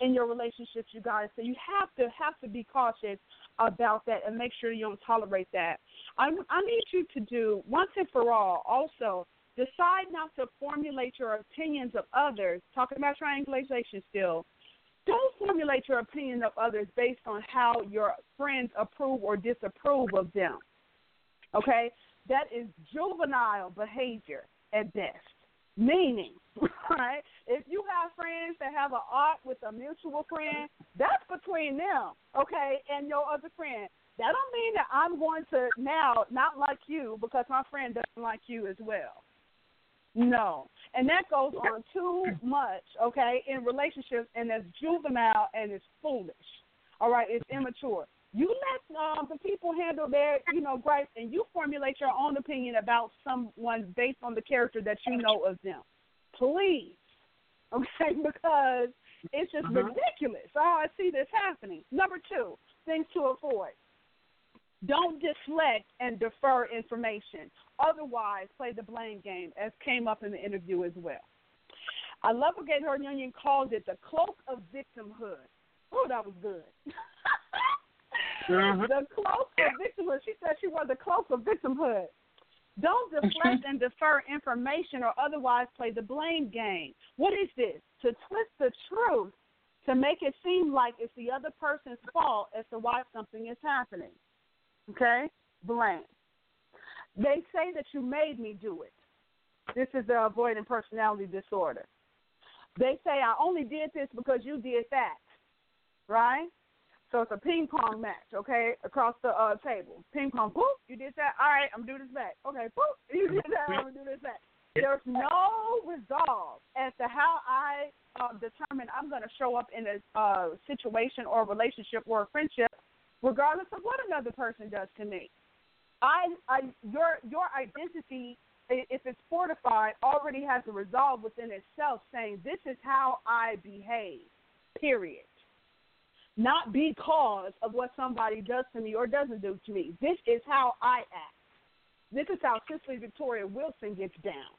in your relationships, you guys. So you have to have to be cautious about that and make sure you don't tolerate that. I, I need you to do once and for all. Also, decide not to formulate your opinions of others. Talking about triangulation still. Don't formulate your opinion of others based on how your friends approve or disapprove of them. Okay, that is juvenile behavior at best. Meaning, right? If you have friends that have an art with a mutual friend, that's between them, okay, and your other friend. That don't mean that I'm going to now not like you because my friend doesn't like you as well. No. And that goes on too much, okay, in relationships and it's juvenile and it's foolish. All right, it's immature. You let um, the people handle their, you know, gripes, and you formulate your own opinion about someone based on the character that you know of them. Please, okay, because it's just Mhm. ridiculous. Oh, I see this happening. Number two, things to avoid. Don't deflect and defer information. Otherwise, play the blame game, as came up in the interview as well. I love what Gabrielle Union called it the cloak of victimhood. Oh, that was good. Mhm. The cloak of victimhood. She said she was the cloak of victimhood. Don't deflect and defer information or otherwise play the blame game. What is this? To twist the truth to make it seem like it's the other person's fault as to why something is happening. Okay? Blame. They say that you made me do it. This is the avoidant personality disorder. They say, I only did this because you did that, right? So it's a ping pong match, okay, across the uh, table. Ping pong, boop, you did that. All right, I'm to do this back. Okay, boop, you did that. I'm to do this back. There's no resolve as to how I uh, determine I'm going to show up in a uh, situation or a relationship or a friendship, regardless of what another person does to me. I, I, your, your identity, if it's fortified, already has a resolve within itself, saying this is how I behave. Period. Not because of what somebody does to me or doesn't do to me. This is how I act. This is how Cicely Victoria Wilson gets down.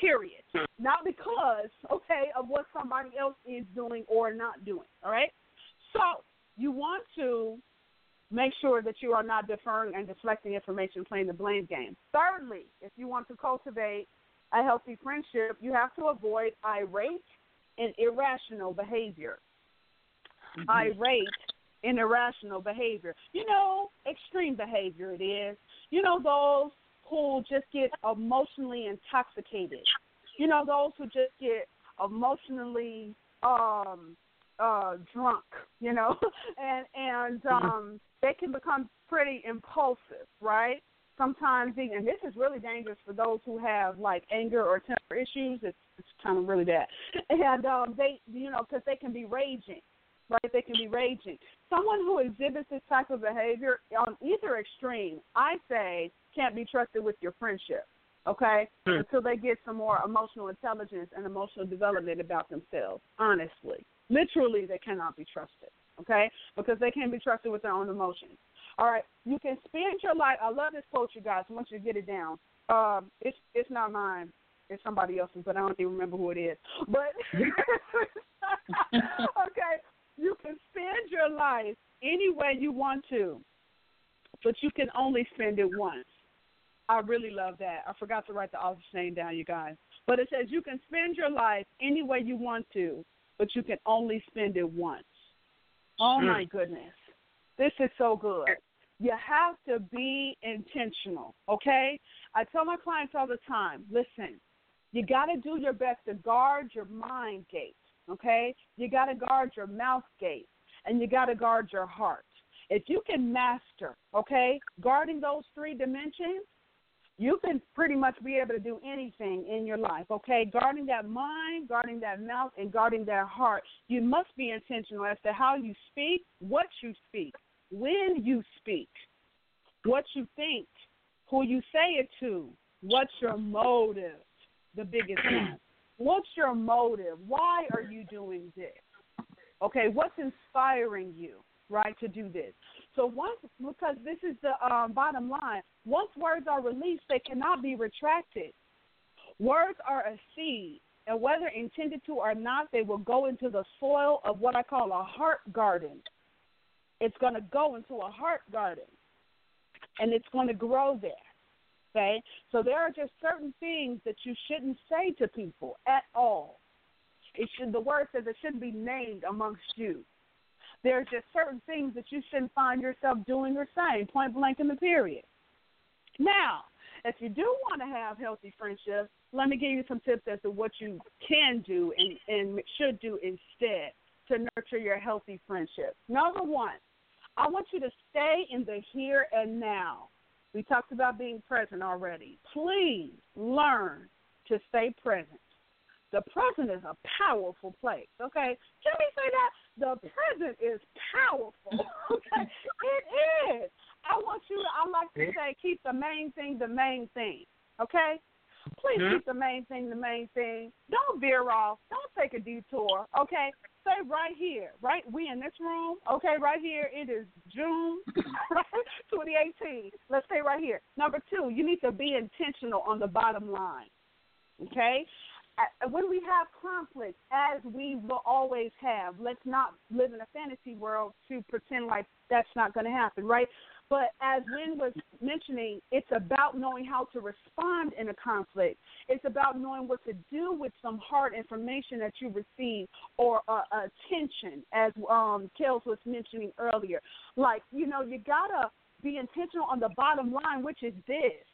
Period. Not because, okay, of what somebody else is doing or not doing. All right? So you want to make sure that you are not deferring and deflecting information, playing the blame game. Thirdly, if you want to cultivate a healthy friendship, you have to avoid irate and irrational behavior. Irate and irrational behavior. You know, extreme behavior it is. You know, those who just get emotionally intoxicated. You know, those who just get emotionally um uh drunk, you know, and and um they can become pretty impulsive, right? Sometimes, even, and this is really dangerous for those who have like anger or temper issues. It's it's kind of really bad, and um, they, you know, because they can be raging, right? They can be raging. Someone who exhibits this type of behavior on either extreme, I say, can't be trusted with your friendship. Okay, until they get some more emotional intelligence and emotional development about themselves. Honestly, literally, they cannot be trusted. Okay, because they can't be trusted with their own emotions. All right, you can spend your life. I love this quote, you guys. Once you get it down. Um, it's it's not mine. It's somebody else's, but I don't even remember who it is. But okay, you can spend your life any way you want to, but you can only spend it once. I really love that. I forgot to write the author's name down, you guys. But it says you can spend your life any way you want to, but you can only spend it once. Oh Mm. my goodness. This is so good. You have to be intentional, okay? I tell my clients all the time listen, you got to do your best to guard your mind gate, okay? You got to guard your mouth gate, and you got to guard your heart. If you can master, okay, guarding those three dimensions, you can pretty much be able to do anything in your life, okay? Guarding that mind, guarding that mouth, and guarding that heart. You must be intentional as to how you speak, what you speak, when you speak, what you think, who you say it to, what's your motive, the biggest one. What's your motive? Why are you doing this? Okay, what's inspiring you, right, to do this? So once, because this is the um, bottom line, once words are released, they cannot be retracted. Words are a seed, and whether intended to or not, they will go into the soil of what I call a heart garden. It's going to go into a heart garden, and it's going to grow there. Okay, so there are just certain things that you shouldn't say to people at all. It should. The word says it shouldn't be named amongst you. There's just certain things that you shouldn't find yourself doing or saying, point blank in the period. Now, if you do want to have healthy friendships, let me give you some tips as to what you can do and, and should do instead to nurture your healthy friendships. Number one, I want you to stay in the here and now. We talked about being present already. Please learn to stay present. The present is a powerful place. Okay, can we say that? The present is powerful. Okay, it is. I want you to. I like to say, keep the main thing the main thing. Okay, please Mhm. keep the main thing the main thing. Don't veer off. Don't take a detour. Okay, stay right here. Right, we in this room. Okay, right here. It is June, 2018. Let's stay right here. Number two, you need to be intentional on the bottom line. Okay? When we have conflict, as we will always have, let's not live in a fantasy world to pretend like that's not going to happen, right? But as Lynn was mentioning, it's about knowing how to respond in a conflict. It's about knowing what to do with some hard information that you receive or uh, attention, as um, Kellz was mentioning earlier. Like, you know, you got to be intentional on the bottom line, which is this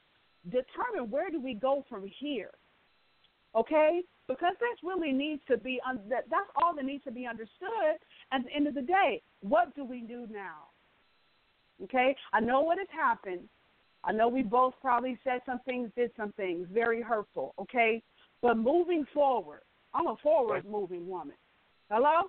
determine where do we go from here Okay, because that's really needs to be un- that that's all that needs to be understood. At the end of the day, what do we do now? Okay, I know what has happened. I know we both probably said some things, did some things very hurtful. Okay, but moving forward, I'm a forward moving woman. Hello,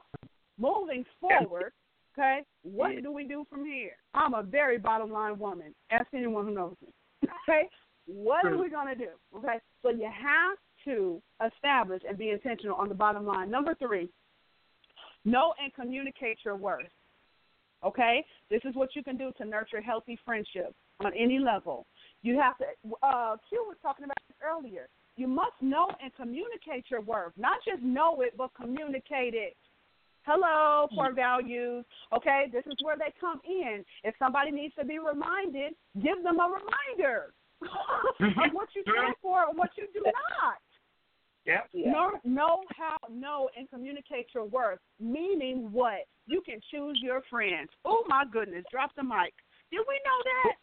moving forward. Okay, what do we do from here? I'm a very bottom line woman. Ask anyone who knows me. Okay, what are we gonna do? Okay, so you have to establish and be intentional on the bottom line. Number three, know and communicate your worth. Okay, this is what you can do to nurture healthy friendships on any level. You have to. Uh, Q was talking about this earlier. You must know and communicate your worth, not just know it, but communicate it. Hello, core values. Okay, this is where they come in. If somebody needs to be reminded, give them a reminder of what you stand for and what you do not. Yep. Know, know how, know and communicate your worth. Meaning what? You can choose your friends. Oh my goodness! Drop the mic. Did we know that?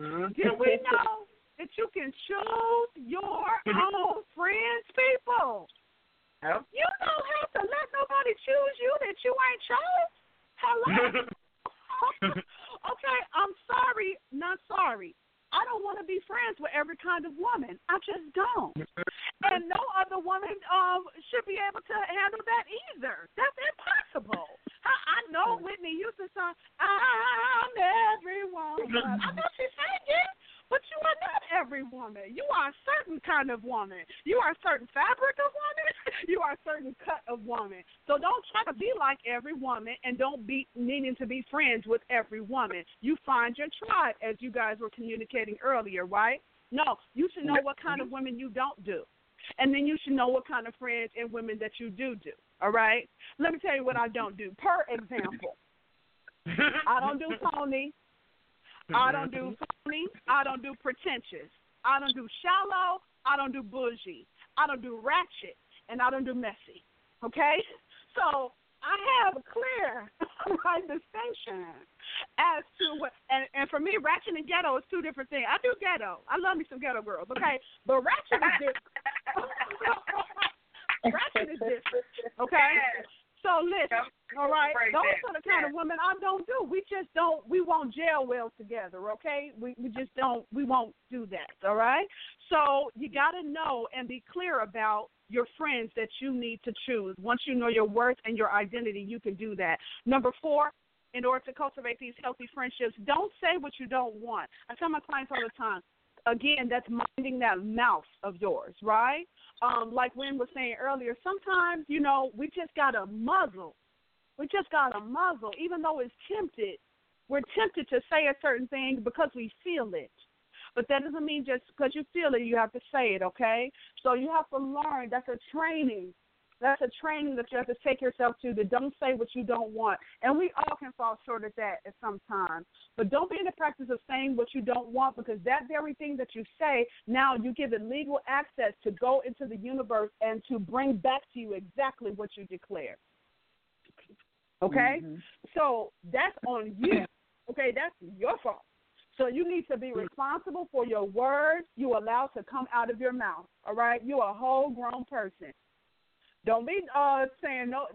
Mm-hmm. Did we know that you can choose your own friends, people? Yep. You don't have to let nobody choose you that you ain't chose. Hello. okay, I'm sorry, not sorry. I don't want to be friends with every kind of woman. I just don't. Mm-hmm. And no other woman um should be able to handle that either. That's impossible. I, I know mm-hmm. Whitney Houston song, I'm every woman. Mm-hmm. I know she sang it, but you are not every woman. You are a certain kind of woman. You are a certain fabric of woman. You are a certain cut of woman. So don't try to be like every woman and don't be needing to be friends with every woman. You find your tribe, as you guys were communicating earlier, right? No, you should know what kind of women you don't do. And then you should know what kind of friends and women that you do do. All right? Let me tell you what I don't do. Per example, I don't do phony. I don't mm-hmm. do phony. I don't do pretentious. I don't do shallow. I don't do bougie. I don't do ratchet. And I don't do messy. Okay? So I have a clear right distinction as to what, and, and for me, ratchet and ghetto is two different things. I do ghetto. I love me some ghetto girls, okay? But ratchet is different. ratchet is different, okay? So listen, all right. Those are the kind of women I don't do. We just don't. We won't gel well together. Okay. We we just don't. We won't do that. All right. So you got to know and be clear about your friends that you need to choose. Once you know your worth and your identity, you can do that. Number four. In order to cultivate these healthy friendships, don't say what you don't want. I tell my clients all the time. Again, that's minding that mouth of yours, right? um, like Wynn was saying earlier, sometimes, you know, we just got to muzzle. We just got to muzzle, even though it's tempted. We're tempted to say a certain thing because we feel it. But that doesn't mean just because you feel it, you have to say it, okay? So you have to learn. That's a training. That's a training that you have to take yourself to that don't say what you don't want. And we all can fall short of that at some time. But don't be in the practice of saying what you don't want because that very thing that you say, now you give it legal access to go into the universe and to bring back to you exactly what you declare. Okay? Mm-hmm. So that's on you. Okay, that's your fault. So you need to be responsible for your words you allow to come out of your mouth. All right? You're a whole grown person. Don't be uh saying no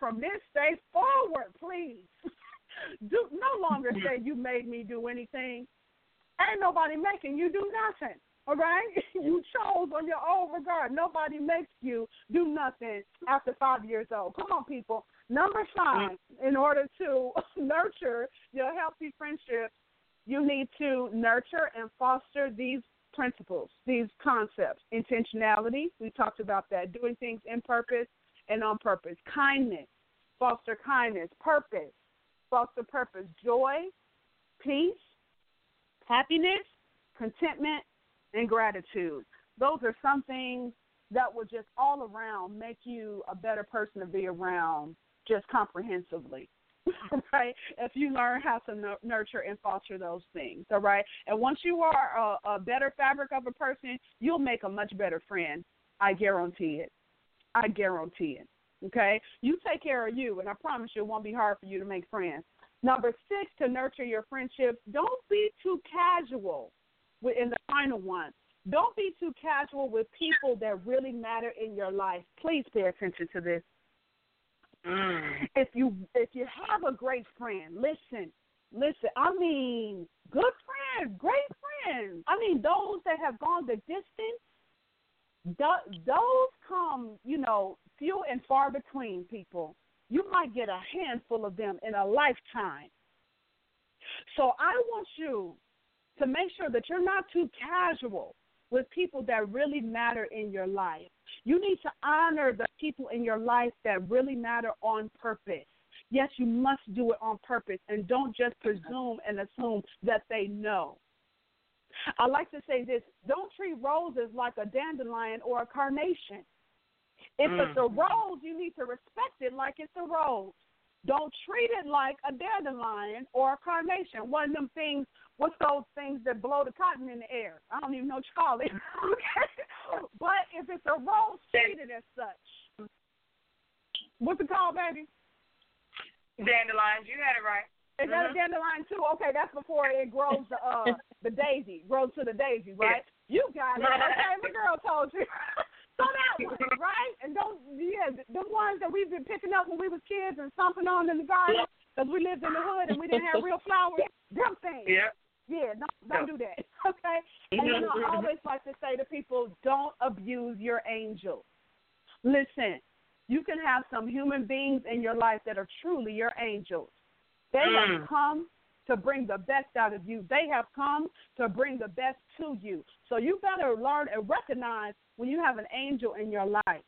from this day forward, please. do no longer say you made me do anything. Ain't nobody making you do nothing. All right? You chose on your own regard. Nobody makes you do nothing after five years old. Come on, people. Number five, in order to nurture your healthy friendships, you need to nurture and foster these principles, these concepts. Intentionality, we talked about that. Doing things in purpose and on purpose. Kindness, foster kindness. Purpose, foster purpose. Joy, peace, happiness, contentment, and gratitude. Those are some things that will just all around make you a better person to be around just comprehensively. right? If you learn how to nu- nurture and foster those things, all right? And once you are a, a better fabric of a person, you'll make a much better friend. I guarantee it. I guarantee it. Okay? You take care of you, and I promise you it won't be hard for you to make friends. Number six, to nurture your friendships, don't be too casual. In the final one, Don't be too casual with people that really matter in your life. Please pay attention to this. Mm. If you if you have a great friend, listen, listen. I mean, good friends, great friends. I mean, those that have gone the distance. Those come, you know, few and far between. People, you might get a handful of them in a lifetime. So I want you to make sure that you're not too casual with people that really matter in your life. You need to honor the people in your life that really matter on purpose. Yes, you must do it on purpose and don't just presume and assume that they know. I like to say this don't treat roses like a dandelion or a carnation. If Mm. it's a rose, you need to respect it like it's a rose. Don't treat it like a dandelion or a carnation. One of them things, what's those things that blow the cotton in the air? I don't even know what you call it. okay? But if it's a rose, treat it as such. What's it called, baby? Dandelions, you had it right. Is that a Mhm. dandelion too? Okay, that's before it grows the uh the daisy, grows to the daisy, right? You got it. Okay, my girl told you. so that one, right? And those, yeah, the, the ones that we've been picking up when we was kids and stomping on in the garden because we lived in the hood and we didn't have real flowers. Them things. Yeah. Yeah, don't don't do that. Okay. And you know, I always like to say to people, don't abuse your angels. Listen, you can have some human beings in your life that are truly your angels. They Mm. have come to bring the best out of you. They have come to bring the best to you. So you better learn and recognize when you have an angel in your life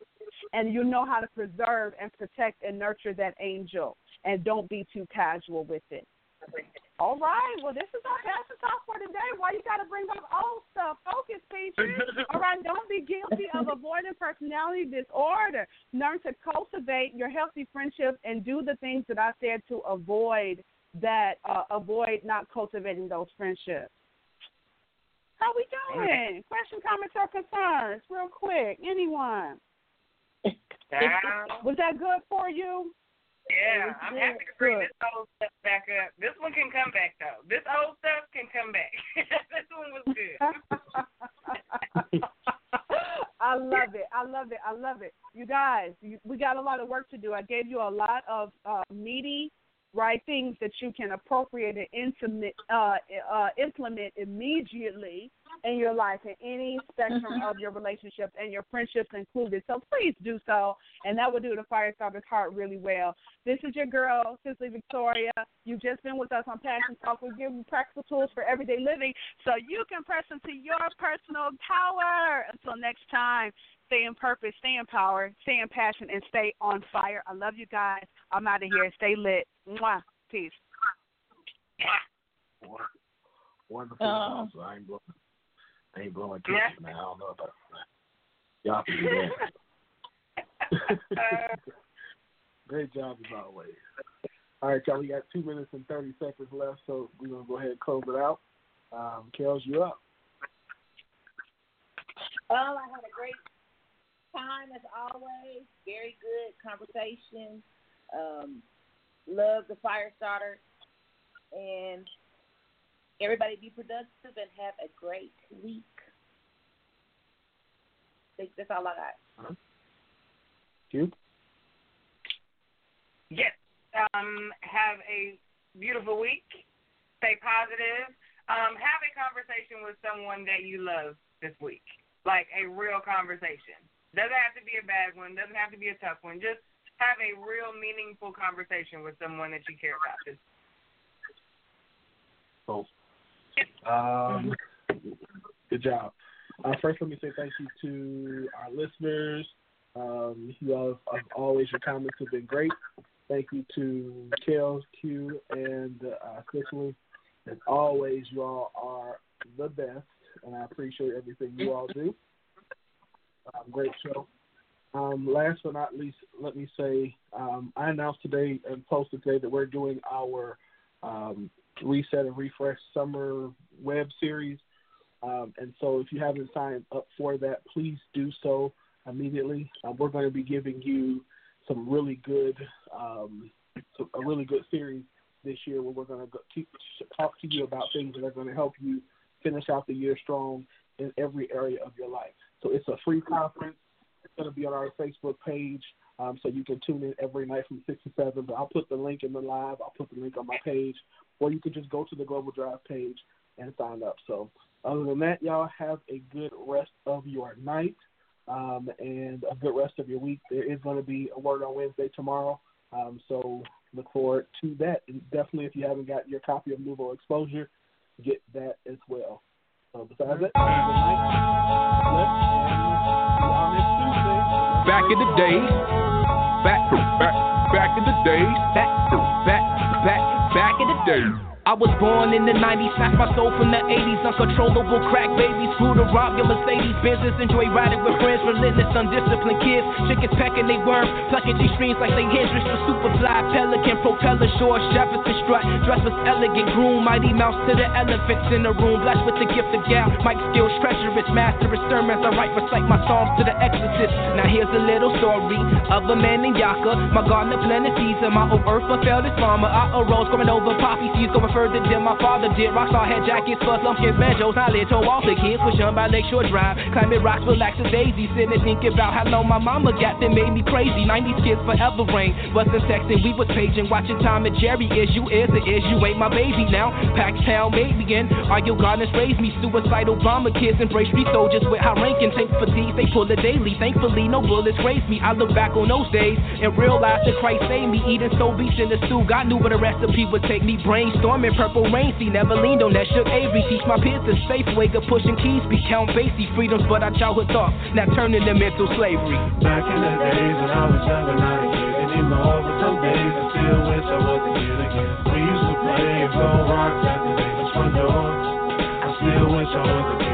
and you know how to preserve and protect and nurture that angel and don't be too casual with it. All right. Well, this is our passion talk for today. Why you got to bring up old stuff? Focus, Peaches. All right. Don't be guilty of avoiding personality disorder. Learn to cultivate your healthy friendships and do the things that I said to avoid that. Uh, avoid not cultivating those friendships. How we doing? Question, comments, or concerns? Real quick. Anyone? Was that good for you? Yeah, I'm happy to bring this old stuff back up. This one can come back though. This old stuff can come back. this one was good. I love it. I love it. I love it. You guys, you, we got a lot of work to do. I gave you a lot of uh, meaty, right things that you can appropriate and intimate, uh, uh, implement immediately in your life in any spectrum of your relationships and your friendships included. So please do so, and that will do the Firestarter's heart really well. This is your girl, Cicely Victoria. You've just been with us on Passion Talk. We give you practical tools for everyday living so you can press into your personal power. Until next time, stay in purpose, stay in power, stay in passion, and stay on fire. I love you guys. I'm out of here. Stay lit. Mwah. Peace. Wonderful. So I ain't blowing, I ain't blowing kisses, man. I don't know about that. Y'all can do that. Great job as always. All right, y'all. We got two minutes and thirty seconds left, so we're gonna go ahead and close it out. Um, Kellz, you up? Well, I had a great time as always. Very good conversation. Um, love the fire starter. And everybody be productive and have a great week. I think that's all I got. You? Yes. Um, have a beautiful week. Stay positive. Um, have a conversation with someone that you love this week. Like a real conversation. Doesn't have to be a bad one. Doesn't have to be a tough one. Just have a real meaningful conversation with someone that you care about. Cool. Um, good job. Uh, first, let me say thank you to our listeners. Um, you all, as always, your comments have been great. Thank you to Kellz, Q, and uh, Cicely. As always, you all are the best, and I appreciate everything you all do. Um, great show. Um, last but not least, let me say um, I announced today and posted today that we're doing our um, reset and refresh summer web series. Um, and so if you haven't signed up for that, please do so immediately. Uh, we're going to be giving you some really good, um, a really good series this year where we're going to talk to you about things that are going to help you finish out the year strong in every area of your life. So it's a free conference. Going to be on our Facebook page, um, so you can tune in every night from six to seven. But I'll put the link in the live. I'll put the link on my page, or you can just go to the Global Drive page and sign up. So other than that, y'all have a good rest of your night um, and a good rest of your week. There is going to be a word on Wednesday tomorrow, um, so look forward to that. And definitely, if you haven't got your copy of Nouveau Exposure, get that as well. So besides that, good night. Back in the day, back, back, back in the day, back, back, back, back in the day. I was born in the 90s, snatched my soul from the 80s. Uncontrollable crack babies, grew to rob your Mercedes business. Enjoy riding with friends, relentless, undisciplined kids. Chickens pecking they worm, plucking G strings like they Hendrix. The superfly, pelican, propeller, shore, Jefferson strut. Dress was elegant, groom, mighty mouse to the elephants in the room. Blessed with the gift of gal, mic skills, treacherous, masterous sermons. I write, recite my psalms to the exorcist. Now here's a little story of a man named Yaka. My gardener planted seeds and my old earth fulfilled his farmer. I arose, going over poppy seeds, going further than my father did. Rockstar had jackets, fuzz, lumpkins, banjos. I lit to all the kids, push on by Lakeshore Drive. Climbing rocks, relax as daisy. Sitting and thinking about how long my mama got that made me crazy. 90s kids forever rain. Wasn't texting, we was paging. Watching Tom and Jerry. Is you is the is you ain't my baby now. Paxtown made me in. Are your gardeners raised me? Suicidal bomber kids embrace me. Soldiers with high ranking tank fatigues. They pull it daily. Thankfully, no bullets raised me. I look back on those days and realize that Christ saved me. Eating so beats in the stew. God knew where the recipe would take me. Brainstorming purple rain. See, never leaned on that Shug Avery. Teach my peers the safe way of pushing keys. Be count Basie freedoms, but our childhood thoughts now turning them into slavery. Back in the days when I was younger, not a kid anymore. But some days I still wish I was a kid again. We used to play and throw rocks at the neighbor's front door. I still wish I was a kid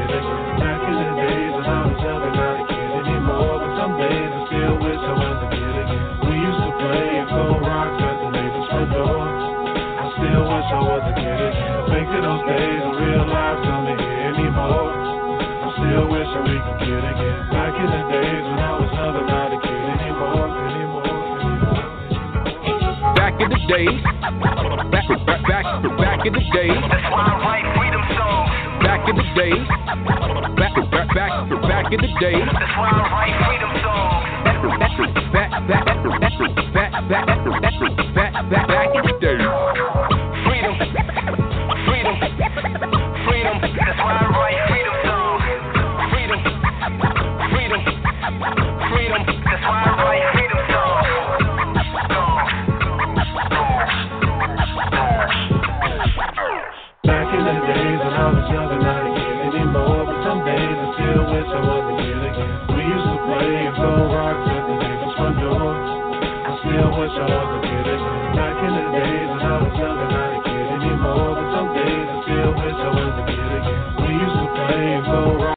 anymore. Back in the days, back, back, back, back in the days. That's why I write freedom songs. Back in the days, back, back, back, back in the days. That's why I write freedom songs. Back, back, back, back, back, back, back, back, back in the days. Back in the days when I was younger, not a kid anymore. But some days I still wish I was a kid again. We used to play and throw rocks at the neighbor's front door. I still wish I was a kid again. Back in the days when I was younger, not a kid anymore. But some days I still wish I was a kid again. We used to play and throw rocks.